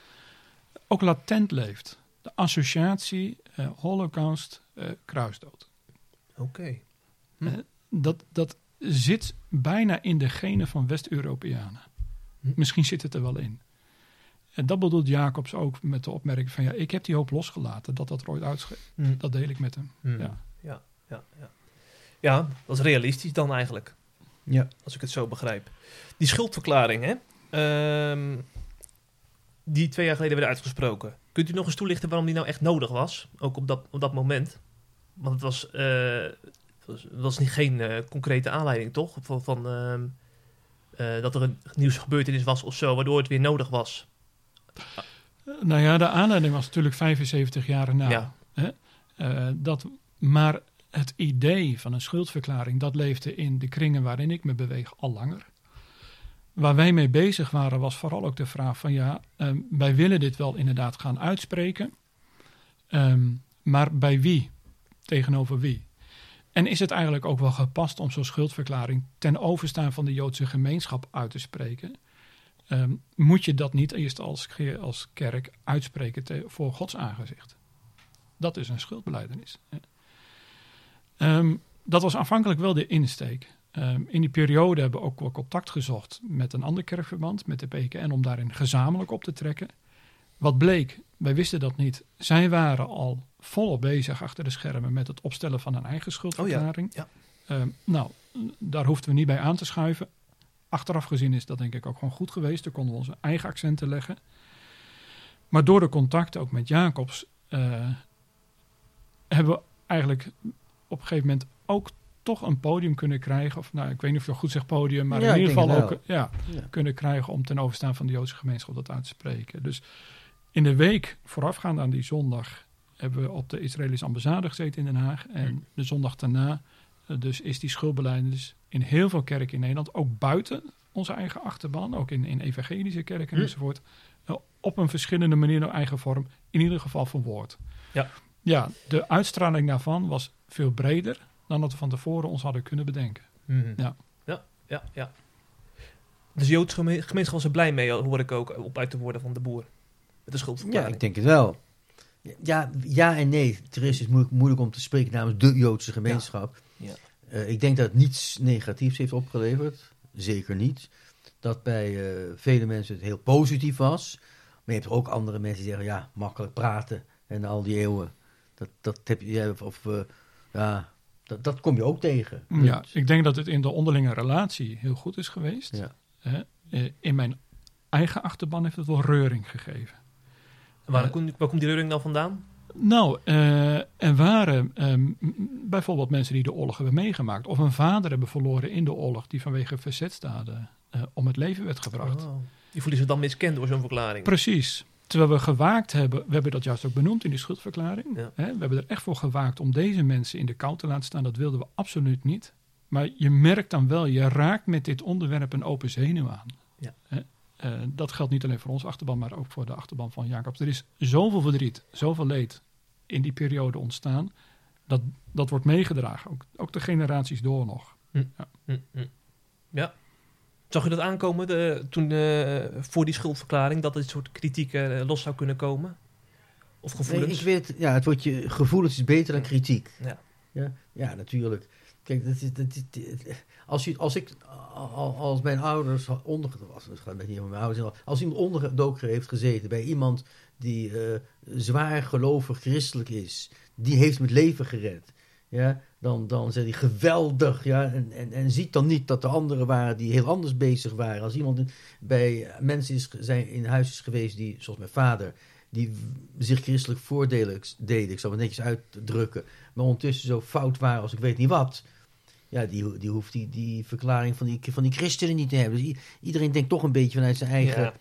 ook latent leeft. De associatie eh, holocaust, eh, kruisdood. Oké. Hm. Dat, dat zit bijna in de genen van West-Europeanen. Hm. Misschien zit het er wel in. En dat bedoelt Jacobs ook met de opmerking van... ja, ik heb die hoop losgelaten dat dat er ooit uitschreef. Hm. Dat deel ik met hem. Hm. Ja. Ja, ja, ja. Ja, dat is realistisch dan eigenlijk. Ja. Als ik het zo begrijp. Die schuldverklaring, hè? Ehm, die twee jaar geleden werd uitgesproken. Kunt u nog eens toelichten waarom die nou echt nodig was? Ook op dat, op dat moment. Want het was, eh, het was, het was niet, geen eh, concrete aanleiding, toch? Van, van, ehm, eh, dat er een nieuwsgebeurtenis was of zo, waardoor het weer nodig was. Nou ja, de aanleiding was natuurlijk 75 jaar erna. Ja. Hè? Eh, dat, maar het idee van een schuldverklaring... dat leefde in de kringen waarin ik me beweeg al langer. Waar wij mee bezig waren was vooral ook de vraag van... ja, ehm, wij willen dit wel inderdaad gaan uitspreken... ehm, maar bij wie? Tegenover wie? En is het eigenlijk ook wel gepast om zo'n schuldverklaring... ten overstaan van de Joodse gemeenschap uit te spreken... Ehm, moet je dat niet eerst als, als kerk uitspreken voor Gods aangezicht? Dat is een schuldbeleidenis. hè. Ehm, dat was aanvankelijk wel de insteek. Ehm, in die periode hebben we ook wel contact gezocht met een ander kerkverband, met de PKN, om daarin gezamenlijk op te trekken. Wat bleek, wij wisten dat niet. Zij waren al volop bezig achter de schermen met het opstellen van een eigen schuldverklaring. ja. Ehm, nou, daar hoefden we niet bij aan te schuiven. Achteraf gezien is dat denk ik ook gewoon goed geweest. Daar konden we onze eigen accenten leggen. Maar door de contacten ook met Jacobs eh, hebben we eigenlijk op een gegeven moment ook toch een podium kunnen krijgen. Of nou, ik weet niet of je goed zegt podium, maar Ja, in ieder geval ook ja, Ja. kunnen krijgen om ten overstaan van de Joodse gemeenschap dat uit te spreken. Dus in de week voorafgaand aan die zondag hebben we op de Israëlische ambassade gezeten in Den Haag. En de zondag daarna eh, dus is die schuldbelijdenis in heel veel kerken in Nederland, ook buiten onze eigen achterban, ook in, in evangelische kerken Hm. enzovoort, eh, op een verschillende manier, een eigen vorm, in ieder geval verwoord. Ja. Ja, de uitstraling daarvan was veel breder dan dat we van tevoren ons hadden kunnen bedenken. Mhm. Ja. Ja, ja, ja. Dus de Joodse geme- gemeenschap was er blij mee, hoor ik ook op uit de woorden van de boer. Met de Ja, schuldverklaring. ik denk het wel. Ja, ja en nee. Therese is moeilijk, moeilijk om te spreken namens de Joodse gemeenschap. Ja. Eh, ik denk dat het niets negatiefs heeft opgeleverd. Zeker niet. Dat bij eh, vele mensen het heel positief was. Maar je hebt ook andere mensen die zeggen, ja, makkelijk praten. En al die eeuwen. Dat, dat heb je, ja, of, of, eh, ja, dat, dat kom je ook tegen. Ja, ik denk dat het in de onderlinge relatie heel goed is geweest. Ja. Hè? Eh, in mijn eigen achterban heeft het wel reuring gegeven. En waar, Eh, komt, waar komt die reuring dan vandaan? Nou, eh, er waren ehm, bijvoorbeeld mensen die de oorlog hebben meegemaakt. Of een vader hebben verloren in de oorlog die vanwege verzetstaden eh, om het leven werd gebracht. Oh. Die voelen zich dan miskend door zo'n verklaring. Precies. Terwijl we gewaakt hebben, we hebben dat juist ook benoemd in die schuldverklaring. Ja. Hè? We hebben er echt voor gewaakt om deze mensen in de kou te laten staan. Dat wilden we absoluut niet. Maar je merkt dan wel, je raakt met dit onderwerp een open zenuw aan. Ja. Hè? Eh, dat geldt niet alleen voor onze achterban, maar ook voor de achterban van Jacobs. Er is zoveel verdriet, zoveel leed in die periode ontstaan. Dat, dat wordt meegedragen, ook, ook de generaties door nog. Hm, hm. Ja. Zag je dat aankomen de, toen eh, voor die schuldverklaring dat dit soort kritiek eh, los zou kunnen komen? Of Nee, gevoelens? ik weet, ja, het wordt je gevoelens is beter dan kritiek. Ja. Ja, ja natuurlijk. Kijk, dat is, dat is, als, je, als ik, al- als mijn ouders onder, was, het gaat niet om mijn ouders, als iemand ondergedoken heeft gezeten bij iemand die eh, zwaar gelovig christelijk is, die heeft met leven gered. Ja, dan, dan zegt hij geweldig. Ja, en, en, en ziet dan niet dat de anderen waren die heel anders bezig waren. Als iemand in- bij mensen is, zijn, in huis is geweest die, zoals mijn vader, die zich christelijk voordelen deden, ik zal het netjes uitdrukken, maar ondertussen zo fout waren als ik weet niet wat. Ja, die, die hoeft die, die verklaring van die, van die christenen niet te hebben. Dus iedereen denkt toch een beetje vanuit zijn eigen, Ja.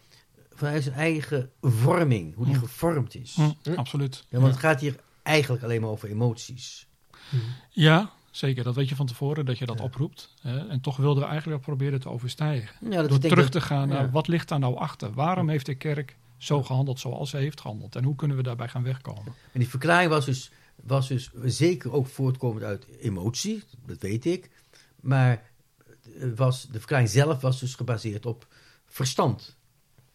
vanuit zijn eigen vorming, hoe die Hm. gevormd is. Hm, Hm. Absoluut. Ja, want het gaat hier eigenlijk alleen maar over emoties. Ja, zeker. Dat weet je van tevoren dat je dat Ja. oproept. Hè? En toch wilden we eigenlijk dat proberen te overstijgen. Ja, dat Door terug dat- te gaan naar ja. wat ligt daar nou achter? Waarom heeft de kerk zo gehandeld zoals ze heeft gehandeld? En hoe kunnen we daarbij gaan wegkomen? En die verklaring was dus, was dus zeker ook voortkomend uit emotie, dat weet ik. Maar was, de verklaring zelf was dus gebaseerd op verstand.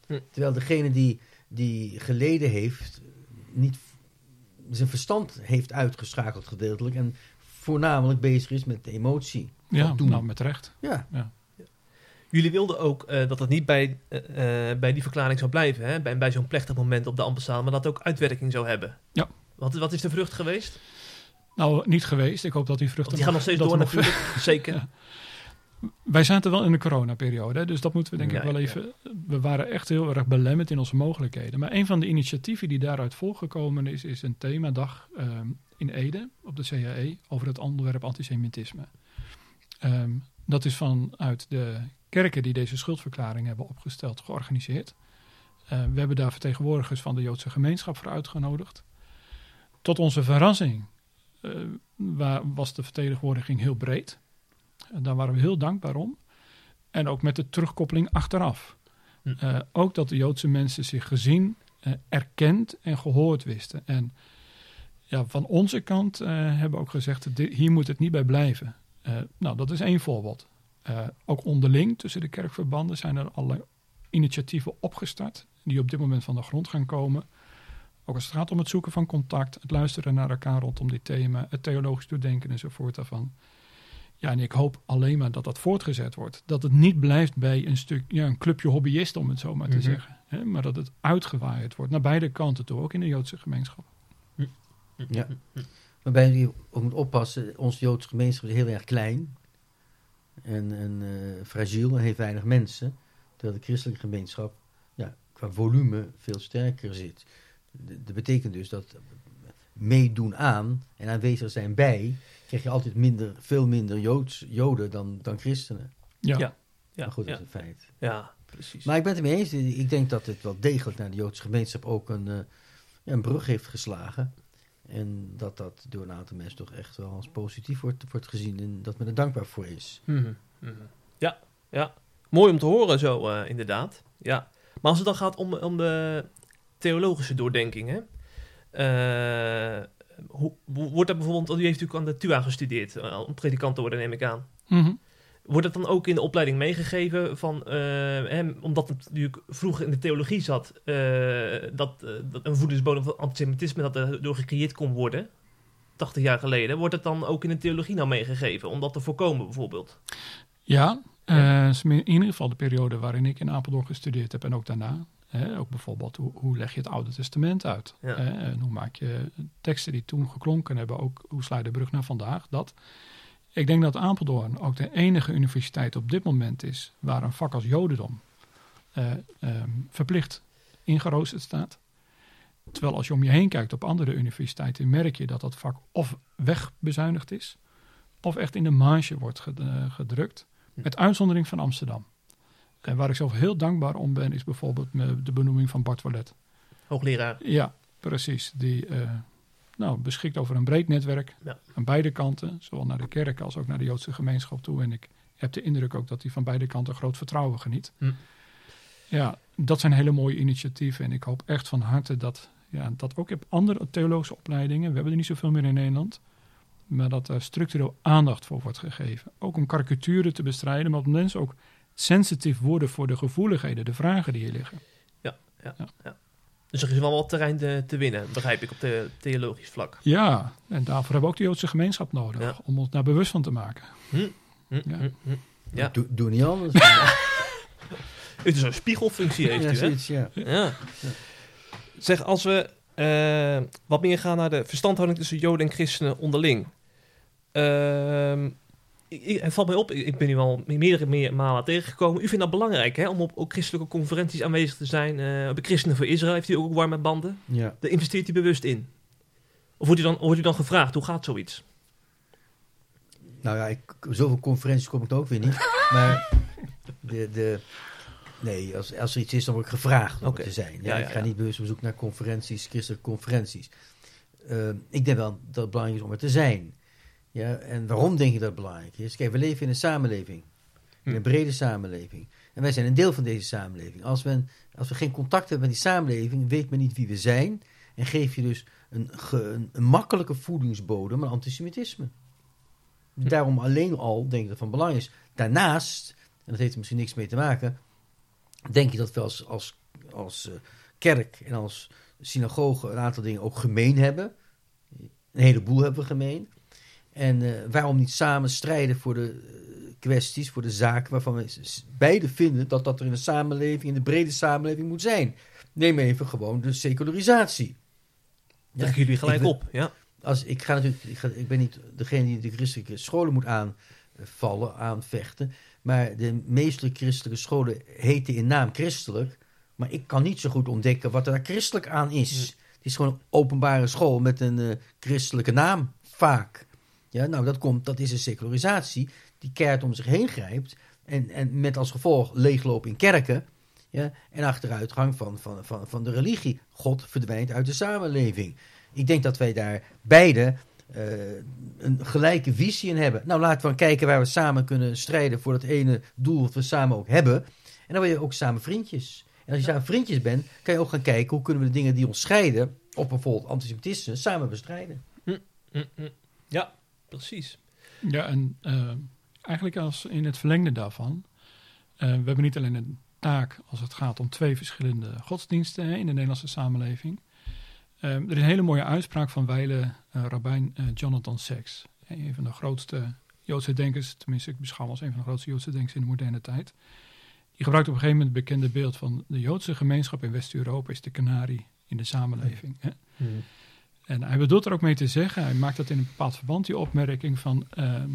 Hm. Terwijl degene die, die geleden heeft, niet zijn verstand heeft uitgeschakeld gedeeltelijk. En voornamelijk bezig is met de emotie. Ja, toen. nou met recht. Ja, Jullie wilden ook eh, dat het niet bij, eh, eh, bij die verklaring zou blijven, hè? bij, bij zo'n plechtig moment op de ambassade, maar dat het ook uitwerking zou hebben. Ja. Wat, wat is de vrucht geweest? Nou, niet geweest. Ik hoop dat die vruchten Want die gaan nog steeds door we nog- natuurlijk. Zeker. Ja. Wij zaten wel in de coronaperiode, dus dat moeten we denk Ja, ik wel ja. even... We waren echt heel erg belemmerd in onze mogelijkheden. Maar een van de initiatieven die daaruit voorgekomen is, is een themadag ehm, in Ede op de CAE over het onderwerp antisemitisme. Ehm, dat is vanuit de kerken die deze schuldverklaring hebben opgesteld georganiseerd. Eh, we hebben daar vertegenwoordigers van de Joodse gemeenschap voor uitgenodigd. Tot onze verrassing wa- was de vertegenwoordiging heel breed. En daar waren we heel dankbaar om. En ook met de terugkoppeling achteraf. Hm. Eh, ook dat de Joodse mensen zich gezien, eh, erkend en gehoord wisten. En ja, van onze kant eh, hebben we ook gezegd, dit- hier moet het niet bij blijven. Nou, dat is één voorbeeld. Ook onderling tussen de kerkverbanden zijn er allerlei initiatieven opgestart... die op dit moment van de grond gaan komen. Ook als het gaat om het zoeken van contact, het luisteren naar elkaar rondom dit thema... het theologisch doordenken enzovoort daarvan. Ja, en ik hoop alleen maar dat dat voortgezet wordt. Dat het niet blijft bij een stuk, ja, een clubje hobbyisten, om het zo maar te Mhm. zeggen. Hè, maar dat het uitgewaaid wordt, naar beide kanten toe, ook in de Joodse gemeenschap. Ja. Waarbij je ook moet oppassen, onze Joodse gemeenschap is heel erg klein. En, en eh, fragiel en heeft weinig mensen. Terwijl de christelijke gemeenschap ja, qua volume veel sterker zit. Dat betekent dus dat meedoen aan en aanwezig zijn bij, krijg je altijd minder, veel minder Joods, Joden dan, dan christenen. Ja, Ja. Ja, maar goed, dat ja, is een feit. ja, precies. Maar ik ben het ermee eens. Ik denk dat het wel degelijk naar de Joodse gemeenschap ook een, eh, een brug heeft geslagen. En dat dat door een aantal mensen toch echt wel als positief wordt, wordt gezien. En dat men er dankbaar voor is. Mhm, mhm. Ja, ja. Mooi om te horen zo, eh, inderdaad. Ja. Maar als het dan gaat om, om de theologische doordenking, hè? Eh, hoe, wordt dat bijvoorbeeld, u heeft natuurlijk aan de TUA gestudeerd, eh, om predikant te worden, neem ik aan. Mhm. Wordt dat dan ook in de opleiding meegegeven van, eh, hè, omdat het natuurlijk vroeger in de theologie zat, dat, dat een voedingsbodem van antisemitisme dat er door gecreëerd kon worden, 80 jaar geleden, wordt het dan ook in de theologie nou meegegeven, om dat te voorkomen bijvoorbeeld? Ja, Ja. eh, in ieder geval de periode waarin ik in Apeldoorn gestudeerd heb en ook daarna. Hè, ook bijvoorbeeld, hoe, hoe leg je het Oude Testament uit? Ja. Hè, en hoe maak je teksten die toen geklonken hebben, ook hoe sla je de brug naar vandaag? Dat. Ik denk dat Apeldoorn ook de enige universiteit op dit moment is waar een vak als Jodendom eh, ehm, verplicht ingeroosterd staat. Terwijl als je om je heen kijkt op andere universiteiten, merk je dat dat vak of wegbezuinigd is, of echt in de marge wordt eh, gedrukt. Met uitzondering van Amsterdam. En waar ik zelf heel dankbaar om ben, is bijvoorbeeld de benoeming van Bart Wallet. Hoogleraar. Ja, precies. Die eh, nou, beschikt over een breed netwerk Ja. aan beide kanten, zowel naar de kerk als ook naar de Joodse gemeenschap toe. En ik heb de indruk ook dat hij van beide kanten groot vertrouwen geniet. Hm. Ja, dat zijn hele mooie initiatieven. En ik hoop echt van harte dat, ja, dat ook op andere theologische opleidingen, we hebben er niet zoveel meer in Nederland, maar dat er structureel aandacht voor wordt gegeven. Ook om karikaturen te bestrijden, maar dat mensen ook sensitief worden voor de gevoeligheden, de vragen die hier liggen. Dus er is wel wat terrein te, te winnen, begrijp ik, op de theologisch vlak. Ja, en daarvoor hebben we ook de Joodse gemeenschap nodig, Ja. om ons daar bewust van te maken. Hm, Ja. hm, hm. Ja. Doe, doe niet anders. Het is een spiegelfunctie heeft ja, u, hè? zoiets, ja. Ja. Zeg, als we eh, wat meer gaan naar de verstandhouding tussen Joden en christenen onderling. Ehm, ik, ik- het valt mij op, ik ik ben u al meerdere meer malen tegengekomen. U vindt dat belangrijk, hè? Om op ook christelijke conferenties aanwezig te zijn. eh bij Christenen voor Israël heeft u ook warme banden. ja. Daar investeert u bewust in. Of wordt u dan, wordt u dan gevraagd, hoe gaat zoiets? Nou ja, ik, zoveel conferenties kom ik er ook weer niet. Maar de, de, nee, als, als er iets is, dan word ik gevraagd om te zijn. Ja, ik ga niet bewust op zoek naar conferenties, christelijke conferenties. Eh, ik denk wel dat het belangrijk is om er te zijn. Ja, en waarom denk je dat het belangrijk is? Kijk, we leven in een samenleving. In Hm. een brede samenleving. En wij zijn een deel van deze samenleving. Als, men, als we geen contact hebben met die samenleving, weet men niet wie we zijn. En geef je dus een, een makkelijke voedingsbodem aan antisemitisme. Hm. Daarom alleen al denk ik dat het van belang is. Daarnaast, en dat heeft er misschien niks mee te maken, denk ik dat we als, als, als eh, kerk en als synagoge een aantal dingen ook gemeen hebben. Een heleboel hebben we gemeen. En eh, waarom niet samen strijden voor de eh, kwesties, voor de zaken waarvan we beide vinden dat dat er in de samenleving, in de brede samenleving moet zijn. Neem even gewoon de secularisatie. Gaan jullie gelijk wil- op, ja. Als, ik, ga natuurlijk, ik, ga, ik ben niet degene die de christelijke scholen moet aanvallen, aanvechten. Maar de meeste christelijke scholen heten in naam christelijk. Maar ik kan niet zo goed ontdekken wat er daar christelijk aan is. Het is gewoon een openbare school met een eh, christelijke naam, vaak. Ja, nou, dat, komt, dat is een secularisatie die keihard om zich heen grijpt. En, en met als gevolg leegloop in kerken. Ja, en achteruitgang van, van, van, van de religie. God verdwijnt uit de samenleving. Ik denk dat wij daar beide eh, een gelijke visie in hebben. Nou, laten we dan kijken waar we samen kunnen strijden voor dat ene doel wat we samen ook hebben. En dan ben je ook samen vriendjes. En als je samen vriendjes bent, kan je ook gaan kijken hoe kunnen we de dingen die ons scheiden, op bijvoorbeeld antisemitisme, samen bestrijden. Hm, hm. Ja, precies. Ja, en eh, eigenlijk als in het verlengde daarvan. eh, we hebben niet alleen een taak als het gaat om twee verschillende godsdiensten hè, in de Nederlandse samenleving. Eh, er is een hele mooie uitspraak van wijle eh, rabbijn eh, Jonathan Sacks. Een van de grootste Joodse denkers, tenminste ik beschouw hem als een van de grootste Joodse denkers in de moderne tijd. Die gebruikt op een gegeven moment het bekende beeld van de Joodse gemeenschap in West-Europa is de kanarie in de samenleving. Hè. En hij bedoelt er ook mee te zeggen, hij maakt dat in een bepaald verband, die opmerking van, ehm,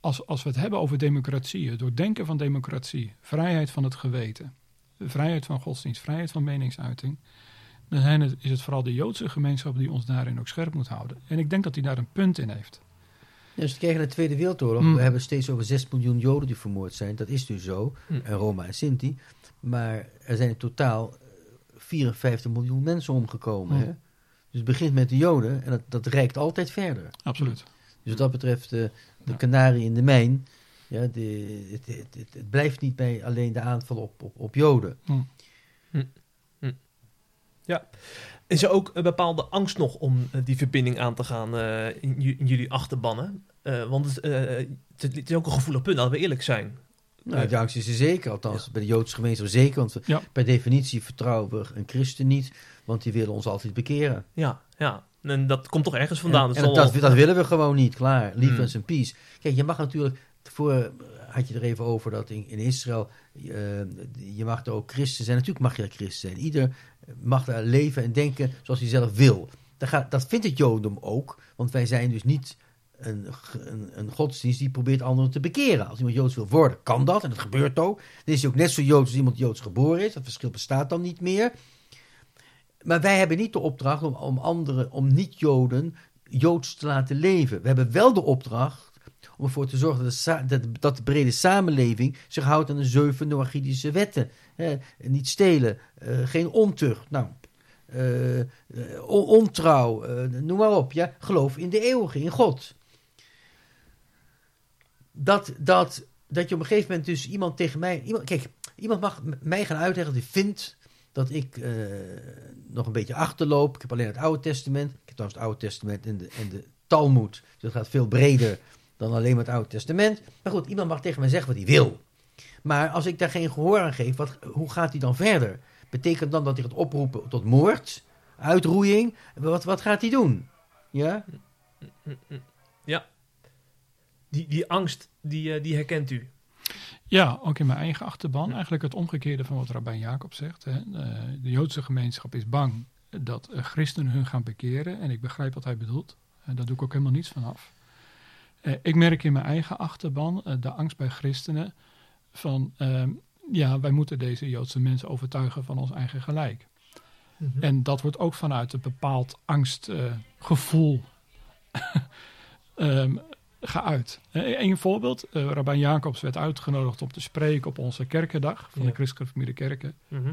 als, als we het hebben over democratie, het doordenken van democratie, vrijheid van het geweten, vrijheid van godsdienst, vrijheid van meningsuiting, dan zijn het, is het vooral de Joodse gemeenschap die ons daarin ook scherp moet houden. En ik denk dat hij daar een punt in heeft. Dus als we naar de Tweede Wereldoorlog, Mm. we hebben steeds over 6 miljoen Joden die vermoord zijn. Dat is dus zo, Mm. en Roma en Sinti. Maar er zijn in totaal eh, 54 miljoen mensen omgekomen. Mm. Hè? Dus het begint met de Joden en dat, dat reikt altijd verder. Absoluut. Dus wat dat betreft, eh, de Ja. kanarie in de mijn, ja, de, het, het, het, het blijft niet bij alleen de aanval op, op, op Joden. Is er ook een bepaalde angst nog om eh, die verbinding aan te gaan eh, in, ju- in jullie achterbannen? Eh, want het, het, het is ook een gevoelig punt, laten we eerlijk zijn. Nou, Ja. die angst is er zeker, althans bij de Joodse gemeenschap zeker. Want we- Ja. per definitie vertrouwen we een christen niet, want die willen ons altijd bekeren. Ja, ja. En dat komt toch ergens vandaan. En, en dat, dat willen we gewoon niet, klaar. Lief Hmm. en peace. Kijk, je mag natuurlijk, voor had je er even over dat in, in Israël, je mag er ook christen zijn. Natuurlijk mag je er christen zijn. Ieder mag daar leven en denken zoals hij zelf wil. Dat, gaat, dat vindt het Jodendom ook, want wij zijn dus niet een, een, een godsdienst die probeert anderen te bekeren. Als iemand Joods wil worden, kan dat en dat gebeurt ook. Dan is hij ook net zo Joods als iemand Joods geboren is. Dat verschil bestaat dan niet meer. Maar wij hebben niet de opdracht om, om anderen, om niet-Joden Joods te laten leven. We hebben wel de opdracht om ervoor te zorgen dat de, dat, de brede samenleving zich houdt aan de zeven Noachidische wetten. Niet stelen, eh, geen ontucht, nou, eh, eh, on- ontrouw, noem maar op. Ja, geloof in de eeuwige, in God. Dat, dat, dat je op een gegeven moment dus iemand tegen mij... Iemand, kijk, iemand mag mij gaan uitleggen dat hij vindt dat ik nog een beetje achterloop. Ik heb alleen het Oude Testament. Ik heb trouwens het Oude Testament en de, en de Talmud. Dus dat gaat veel breder dan alleen maar het Oude Testament. Maar goed, iemand mag tegen mij zeggen wat hij wil. Maar als ik daar geen gehoor aan geef, wat, hoe gaat hij dan verder? Betekent dan dat hij gaat oproepen tot moord, uitroeiing? Wat, wat gaat hij doen? Ja? Die, die angst, die, eh, die herkent u. Ja, ook in mijn eigen achterban. Eigenlijk het omgekeerde van wat Rabijn Jacob zegt. Hè. Eh, de Joodse gemeenschap is bang dat eh, christenen hun gaan bekeren. En ik begrijp wat hij bedoelt. En daar doe ik ook helemaal niets van af. Eh, ik merk in mijn eigen achterban eh, de angst bij christenen van... ehm, ja, wij moeten deze Joodse mensen overtuigen van ons eigen gelijk. En dat wordt ook vanuit een bepaald angstgevoel ehm, geuit. Eh, Een voorbeeld, uh, Rabijn Jacobs werd uitgenodigd om te spreken op onze kerkendag van Ja. de Christelijke Familie Kerken. Mhm.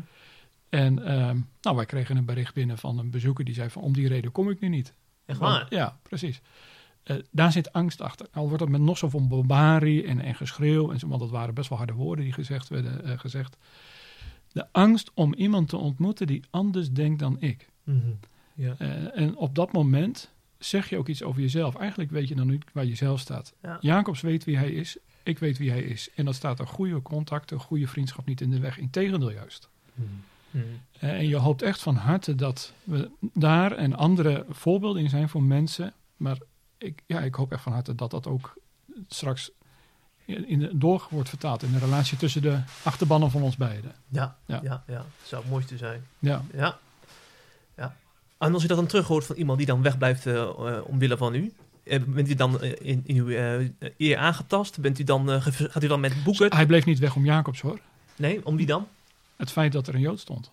En ehm, nou, wij kregen een bericht binnen van een bezoeker die zei van om die reden kom ik nu niet. Echt Want- waar? Ja, precies. Eh, daar zit angst achter. Al wordt het met nog zoveel bombarie en, en geschreeuw, en zo, want dat waren best wel harde woorden die gezegd werden. eh, gezegd. De angst om iemand te ontmoeten die anders denkt dan ik. Mhm. Ja. Eh, en op dat moment zeg je ook iets over jezelf. Eigenlijk weet je dan niet waar je zelf staat. Ja. Jacobs weet wie hij is, ik weet wie hij is. En dan staat een goede contact, een goede vriendschap niet in de weg. Integendeel juist. Mhm. Eh, en je hoopt echt van harte dat we daar en andere voorbeelden in zijn voor mensen. Maar ik, ja, ik hoop echt van harte dat dat ook straks in de, door wordt vertaald in de relatie tussen de achterbannen van ons beiden. Ja, ja, Ja. ja, zou het mooiste zijn. Ja, Ja. ja. En als u dat dan terug hoort van iemand die dan wegblijft eh eh, omwille van u, eh, bent u dan in, in uw eer aangetast? Bent u dan, gaat u dan met boeken? hij bleef niet weg om Jacobs hoor. Nee, om wie dan? Het feit dat er een Jood stond.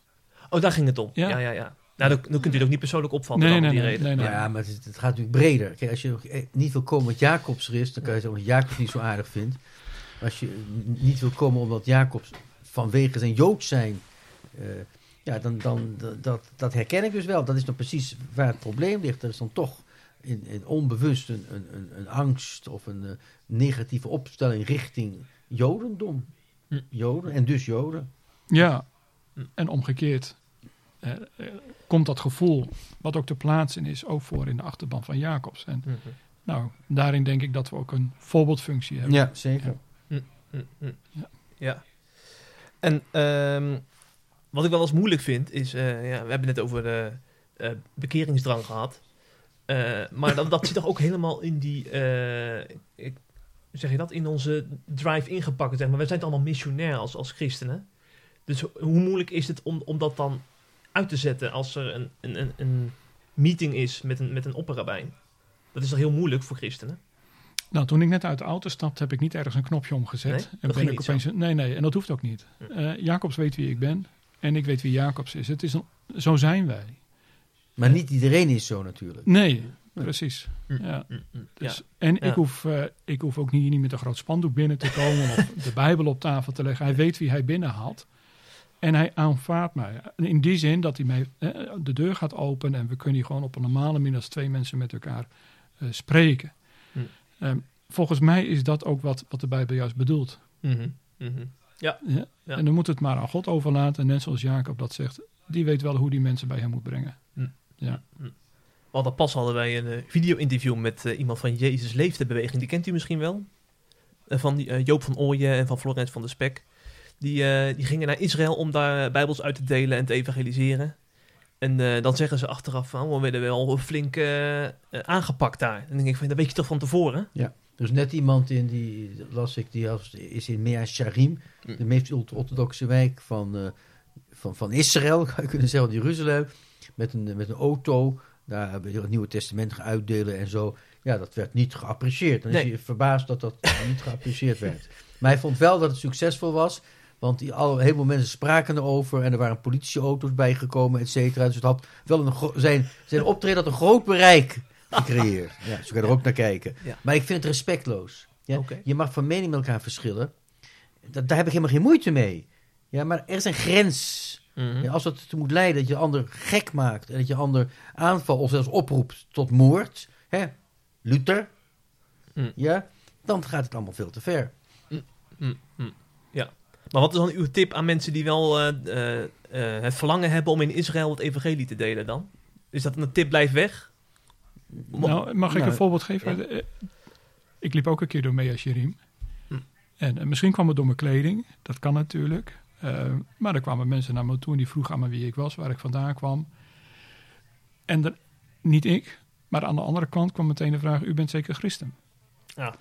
Oh, daar ging het om. Ja, Ja. ja, ja. Nou, dan, dan kunt u het ook niet persoonlijk opvatten Nee, dan nee, om die nee, reden. nee, nee. Ja, maar het, het gaat natuurlijk breder. Kijk, als je eh, niet wil komen omdat Jacobs er is, dan kan je zeggen dat Jacobs niet zo aardig vindt. Maar als je niet wil komen omdat Jacobs vanwege zijn Jood zijn, eh, ja, dan, dan dat, dat herken ik dus wel. Dat is dan precies waar het probleem ligt. Er is dan toch in, in onbewust een, een, een, een angst of een eh, negatieve opstelling richting Jodendom. Hm. Joden en dus Joden. Ja, Hm. en omgekeerd eh, eh, komt dat gevoel, wat ook te plaatsen is, ook voor in de achterban van Jacobs. En Mhm. nou, daarin denk ik dat we ook een voorbeeldfunctie hebben. Ja, zeker. Mm, mm. Ja. Ja. En ehm, wat ik wel eens moeilijk vind is, eh, ja, we hebben het net over de eh, bekeringsdrang gehad. Eh, maar dat, dat zit toch ook helemaal in die, eh, ik, hoe zeg je dat, in onze drive ingepakt. Zeg maar. We zijn allemaal missionair als, als christenen. Dus ho- hoe moeilijk is het om, om dat dan uit te zetten als er een, een, een, een meeting is met een, met een opperrabijn? Dat is toch heel moeilijk voor christenen? Nou, toen ik net uit de auto stapte, heb ik niet ergens een knopje omgezet. Nee? Dat en ben ging ik niet opeens, nee, nee, en dat hoeft ook niet. Eh, Jacobs weet wie ik ben en ik weet wie Jacobs is. Het is een, zo zijn wij. Maar niet iedereen is zo natuurlijk. Nee, precies. Hm. Ja. Mm, mm, Dus, ja. En Ja. ik, hoef, eh, ik hoef ook niet, niet met een groot spandoek binnen te komen of de Bijbel op tafel te leggen. Hij weet wie hij binnenhaalt. En hij aanvaardt mij. In die zin dat hij mij de deur gaat openen en we kunnen hier gewoon op een normale manier als twee mensen met elkaar eh, spreken. Hm. Ehm, volgens mij is dat ook wat, wat de Bijbel juist bedoelt. Mhm, mhm. Ja? Ja. En dan moet het maar aan God overlaten. Net zoals Jacob dat zegt. Die weet wel hoe die mensen bij hem moet brengen. We hadden pas hadden wij een eh, video-interview met eh, iemand van Jezus Leefde Beweging. Die kent u misschien wel. Van die, Joop van Ooyen en van Florence van der Spek. Die, eh, die gingen naar Israël om daar bijbels uit te delen en te evangeliseren. En eh, dan zeggen ze achteraf van, oh, we werden wel flink eh, aangepakt daar. En dan denk ik van, dat weet je toch van tevoren? Er is net iemand in die, las ik, die als- is in Mea Sharim, Mm. de meest orthodoxe wijk van, van, van Israël, zou je kunnen zeggen, Jeruzalem, met een, met een auto, daar hebben we het Nieuwe Testament gaan uitdelen en zo. Ja, dat werd niet geapprecieerd. Dan is Nee. hij verbaasd dat dat niet geapprecieerd werd. Maar hij vond wel dat het succesvol was, want die, al, een heleboel mensen spraken erover en er waren politieauto's bijgekomen, et cetera. Dus het had wel een, zijn, zijn optreden had een groot bereik gecreëerd. Ja, zo kan je er ook naar kijken. Ja. Maar ik vind het respectloos. Ja? Je mag van mening met elkaar verschillen. Dat, daar heb ik helemaal geen moeite mee. Ja, maar er is een grens. Mhm. Ja, als het ertoe moet leiden dat je de ander gek maakt en dat je de ander aanvalt of zelfs oproept tot moord, hè, Luther, Mm. ja, dan gaat het allemaal veel te ver. Mm, mm. Ja. Maar wat is dan uw tip aan mensen die wel eh, eh, eh, het verlangen hebben om in Israël het evangelie te delen dan? Is dat een tip blijf weg? Nou, mag ik Nou, een voorbeeld geven? Ik liep ook een keer door Mea Sherim. Hm. En misschien kwam het door mijn kleding. Dat kan natuurlijk. Eh, maar er kwamen mensen naar me toe en die vroegen aan me wie ik was, waar ik vandaan kwam. En er, niet ik, maar aan de andere kant kwam meteen de vraag: U bent zeker christen? Ja.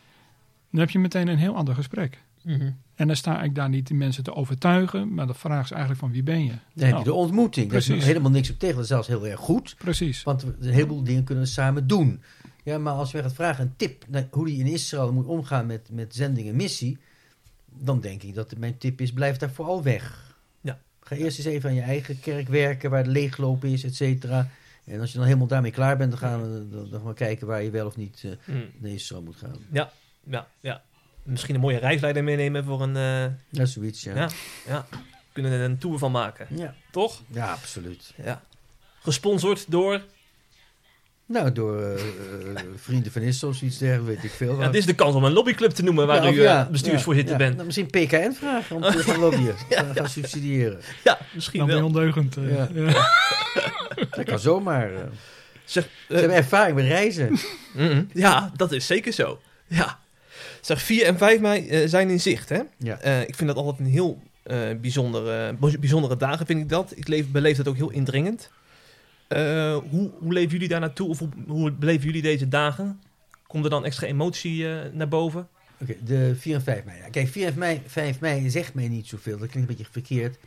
Dan heb je meteen een heel ander gesprek. Mhm. En dan sta ik daar niet die mensen te overtuigen, maar de vraag is eigenlijk van wie ben je? Dan heb je Nou, de ontmoeting. Daar is helemaal niks op tegen. Dat is zelfs heel erg goed. Precies. Want we- een heleboel dingen kunnen we samen doen. Ja, maar als je gaat vragen een tip naar hoe die in Israël moet omgaan met, met zending en missie, dan denk ik dat mijn tip is: blijf daar vooral weg. Ja. Ga eerst eens even aan je eigen kerk werken, waar de leeglopen is, et cetera. En als je dan helemaal daarmee klaar bent, dan gaan we dan, dan gaan we kijken waar je wel of niet eh, Mm. naar Israël moet gaan. Ja, ja, ja. Misschien een mooie reisleider meenemen voor een... eh, Ja, zoiets, ja. Ja. ja, kunnen er een tour van maken. Ja, Toch? ja absoluut. Ja. Gesponsord door... Nou, door eh, eh, vrienden van Israël of zoiets dergelijks, weet ik veel. Ja, dit is de kans om een lobbyclub te noemen waar Ja, u ja, bestuursvoorzitter ja, bent. Nou, misschien PKN vragen om te gaan lobbyen, gaan, gaan subsidiëren. Ja, misschien Dan ben je wel. ondeugend. Ja. Ja. Dat kan zomaar. eh. Zeg, Ze eh, hebben ervaring met reizen. Ja, dat is zeker zo. Ja. Zeg, 4 en 5 mei eh, zijn in zicht, hè? Ja. Eh, ik vind dat altijd een heel eh, bijzondere, bijzondere dagen, vind ik dat. Ik leef, beleef dat ook heel indringend. Hoe, hoe leven jullie daar naartoe? Of hoe, hoe beleven jullie deze dagen? Komt er dan extra emotie naar boven? Oké, de 4 en 5 mei. Ja, Kijk, 4 en 5 mei, 5 mei zegt mij niet zoveel. Dat klinkt een beetje verkeerd.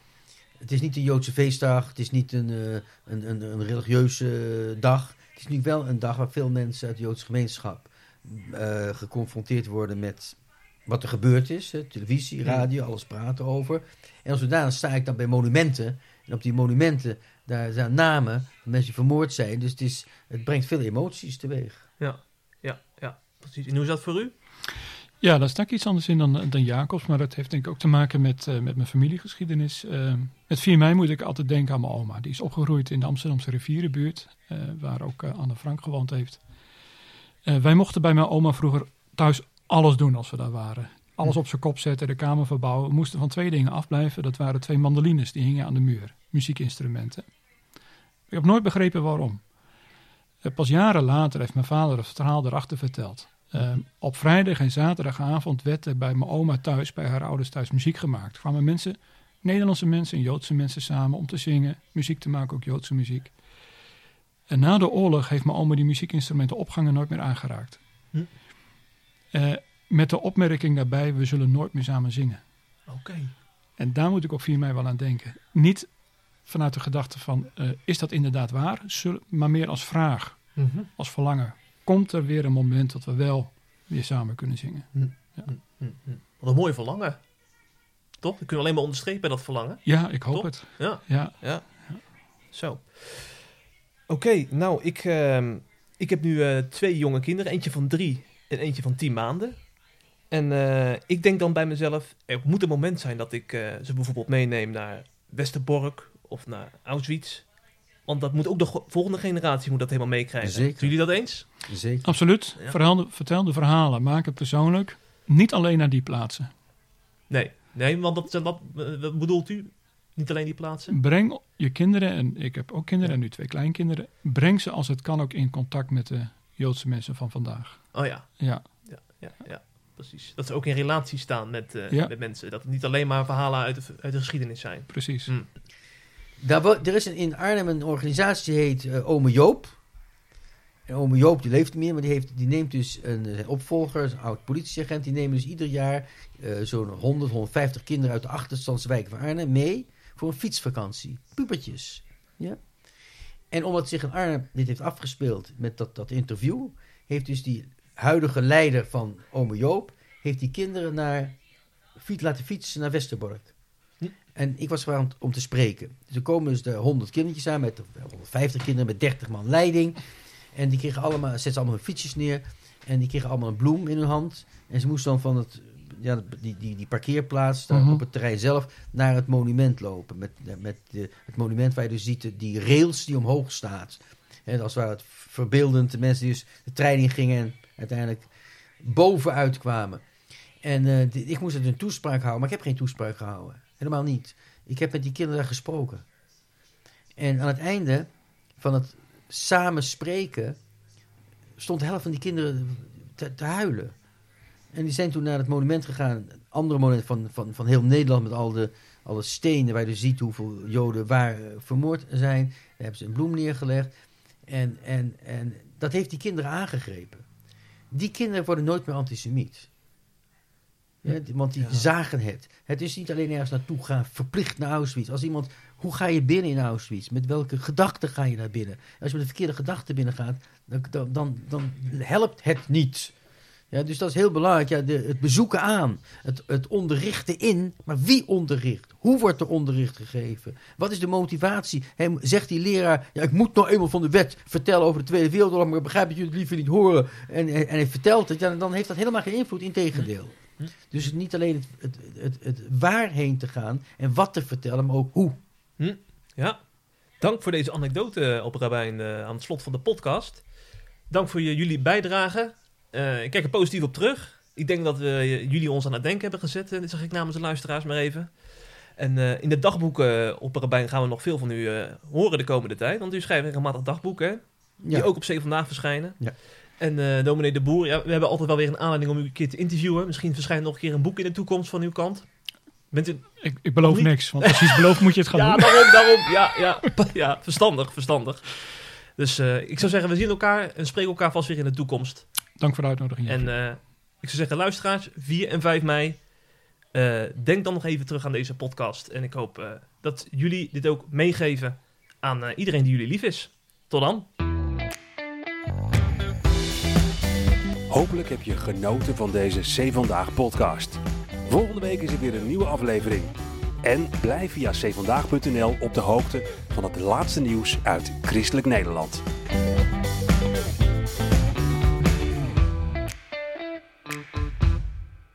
Het is niet een Joodse feestdag. Het is niet een, een, een, een religieuze dag. Het is nu wel een dag waar veel mensen uit de Joodse gemeenschap eh, geconfronteerd worden met wat er gebeurd is. Hè, televisie, radio, alles praten over. En als zodanig sta ik dan bij monumenten. En op die monumenten, daar zijn namen van mensen die vermoord zijn. Dus het, is, het brengt veel emoties teweeg. Ja, ja, ja, precies. En hoe is dat voor u? Ja, daar sta ik iets anders in dan, dan Jacobs. Maar dat heeft denk ik ook te maken met, eh, met mijn familiegeschiedenis. Eh, met 4 mei moet ik altijd denken aan mijn oma. Die is opgegroeid in de Amsterdamse rivierenbuurt. eh, waar ook Anne Frank gewoond heeft. Eh, wij mochten bij mijn oma vroeger thuis alles doen als we daar waren. Alles op zijn kop zetten, de kamer verbouwen. We moesten van twee dingen afblijven. Dat waren twee mandolines, die hingen aan de muur. Muziekinstrumenten. Ik heb nooit begrepen waarom. Eh, pas jaren later heeft mijn vader het verhaal erachter verteld. Eh, op vrijdag en zaterdagavond werd er bij mijn oma thuis, bij haar ouders thuis, muziek gemaakt. kwamen mensen, Nederlandse mensen en Joodse mensen samen om te zingen, muziek te maken, ook Joodse muziek. En na de oorlog heeft mijn oma die muziekinstrumenten opgangen nooit meer aangeraakt. Hm. Eh, met de opmerking daarbij, we zullen nooit meer samen zingen. Oké. En daar moet ik op 4 mei wel aan denken. Niet vanuit de gedachte van, eh, is dat inderdaad waar? Maar meer als vraag, als verlangen. Komt er weer een moment dat we wel weer samen kunnen zingen? Hm, hm. Wat een mooi verlangen. Toch? Dat kunnen we alleen maar onderstrepen, dat verlangen. Ja, ik hoop Top. het. Ja. Ja, Ja. Zo. Oké, nou, ik, ehm, ik heb nu eh, twee jonge kinderen. Eentje van drie en eentje van tien maanden. En eh, ik denk dan bij mezelf, er moet een moment zijn dat ik eh, ze bijvoorbeeld meeneem naar Westerbork of naar Auschwitz. Want dat moet ook de volgende generatie moet dat helemaal meekrijgen. Zeker. Jullie dat eens? Zeker. absoluut. Ja. Verhaal de- vertel de verhalen, maak het persoonlijk. Niet alleen naar die plaatsen. Nee. Nee, want dat, eh, wat bedoelt u? Niet alleen die plaatsen? Breng je kinderen, en ik heb ook kinderen en nu twee kleinkinderen, breng ze als het kan ook in contact met de Joodse mensen van vandaag. Oh ja, Ja, ja, ja, ja. Precies. Dat ze ook in relatie staan met, eh, Ja. met mensen. Dat het niet alleen maar verhalen uit de, uit de geschiedenis zijn. precies. Hm. Daar, er is een, in Arnhem een organisatie die heet eh, Ome Joop. En Ome Joop die leeft niet meer, maar die, heeft, die neemt dus een, zijn opvolger, een oud politieagent. Die nemen dus ieder jaar eh, zo'n 100, 150 kinderen uit de achterstandswijken van Arnhem mee voor een fietsvakantie. Pubertjes. Ja? En omdat zich in Arnhem dit heeft afgespeeld met dat, dat interview, heeft dus die huidige leider van Ome Joop, heeft die kinderen naar, fiets, laten fietsen naar Westerbork. En ik was gevraagd om, om te spreken. Dus er komen dus de 100 kindertjes aan, met 150 kinderen met 30 man leiding. En die kregen allemaal, zetten ze allemaal hun fietsjes neer. En die kregen allemaal een bloem in hun hand. En ze moesten dan van het, ja, die, die, die parkeerplaats daar Mhm. op het terrein zelf naar het monument lopen. Met, met de, het monument waar je dus ziet die rails die omhoog staat. En als het ware het verbeeldend de mensen die dus de trein in gingen en uiteindelijk bovenuit kwamen. En eh, ik moest het een toespraak houden, maar ik heb geen toespraak gehouden. Helemaal niet. Ik heb met die kinderen gesproken. En aan het einde van het samen spreken stond de helft van die kinderen te, te huilen. En die zijn toen naar het monument gegaan. Een andere monument van, van, van heel Nederland met al de, alle stenen waar je dus ziet hoeveel Joden waar eh, vermoord zijn. Daar hebben ze een bloem neergelegd. En, en, en dat heeft die kinderen aangegrepen. Die kinderen worden nooit meer antisemiet. Ja, want die Ja. zagen het. Het is niet alleen ergens naartoe gaan, verplicht naar Auschwitz. Als iemand, hoe ga je binnen in Auschwitz? Met welke gedachten ga je naar binnen? Als je met de verkeerde gedachten binnen gaat, dan, dan, dan helpt het niet. Ja, dus dat is heel belangrijk. Ja, de, het bezoeken aan, het, het onderrichten in. Maar wie onderricht? Hoe wordt er onderricht gegeven? Wat is de motivatie? Hij, zegt die leraar, ja, ik moet nou eenmaal van de wet vertellen over de Tweede Wereldoorlog, maar ik begrijp dat jullie het liever niet horen. En, en, hij vertelt het, ja, dan heeft dat helemaal geen invloed, integendeel. Dus niet alleen het, het, het, het waarheen te gaan en wat te vertellen, maar ook hoe. Ja. Dank voor deze anekdote, op Rabijn, eh, aan het slot van de podcast. Dank voor jullie bijdrage. Eh, ik kijk er positief op terug. Ik denk dat we eh, jullie ons aan het denken hebben gezet. eh, Dit zeg ik namens de luisteraars maar even. En eh, in de dagboeken op Rabijn gaan we nog veel van u eh, horen de komende tijd. Want u schrijft regelmatig dagboeken, hè? die Ja. ook op 7 vandaag verschijnen. Ja. En eh dominee De Boer, ja, we hebben altijd wel weer een aanleiding om u een keer te interviewen. Misschien verschijnt nog een keer een boek in de toekomst van uw kant. Bent u... Ik, ik beloof Niet? niks, want als je iets belooft moet je het gaan Ja, doen. daarom, daarom. Ja, ja, ja, verstandig, verstandig. Dus eh, ik zou zeggen, we zien elkaar en spreken elkaar vast weer in de toekomst. Dank voor de uitnodiging. En eh, ik zou zeggen, luisteraars, 4 en 5 mei, eh, denk dan nog even terug aan deze podcast. En ik hoop eh, dat jullie dit ook meegeven aan eh, iedereen die jullie lief is. Tot dan. Hopelijk heb je genoten van deze C Vandaag podcast. Volgende week is er weer een nieuwe aflevering. En blijf via cvandaag.nl op de hoogte van het laatste nieuws uit Christelijk Nederland.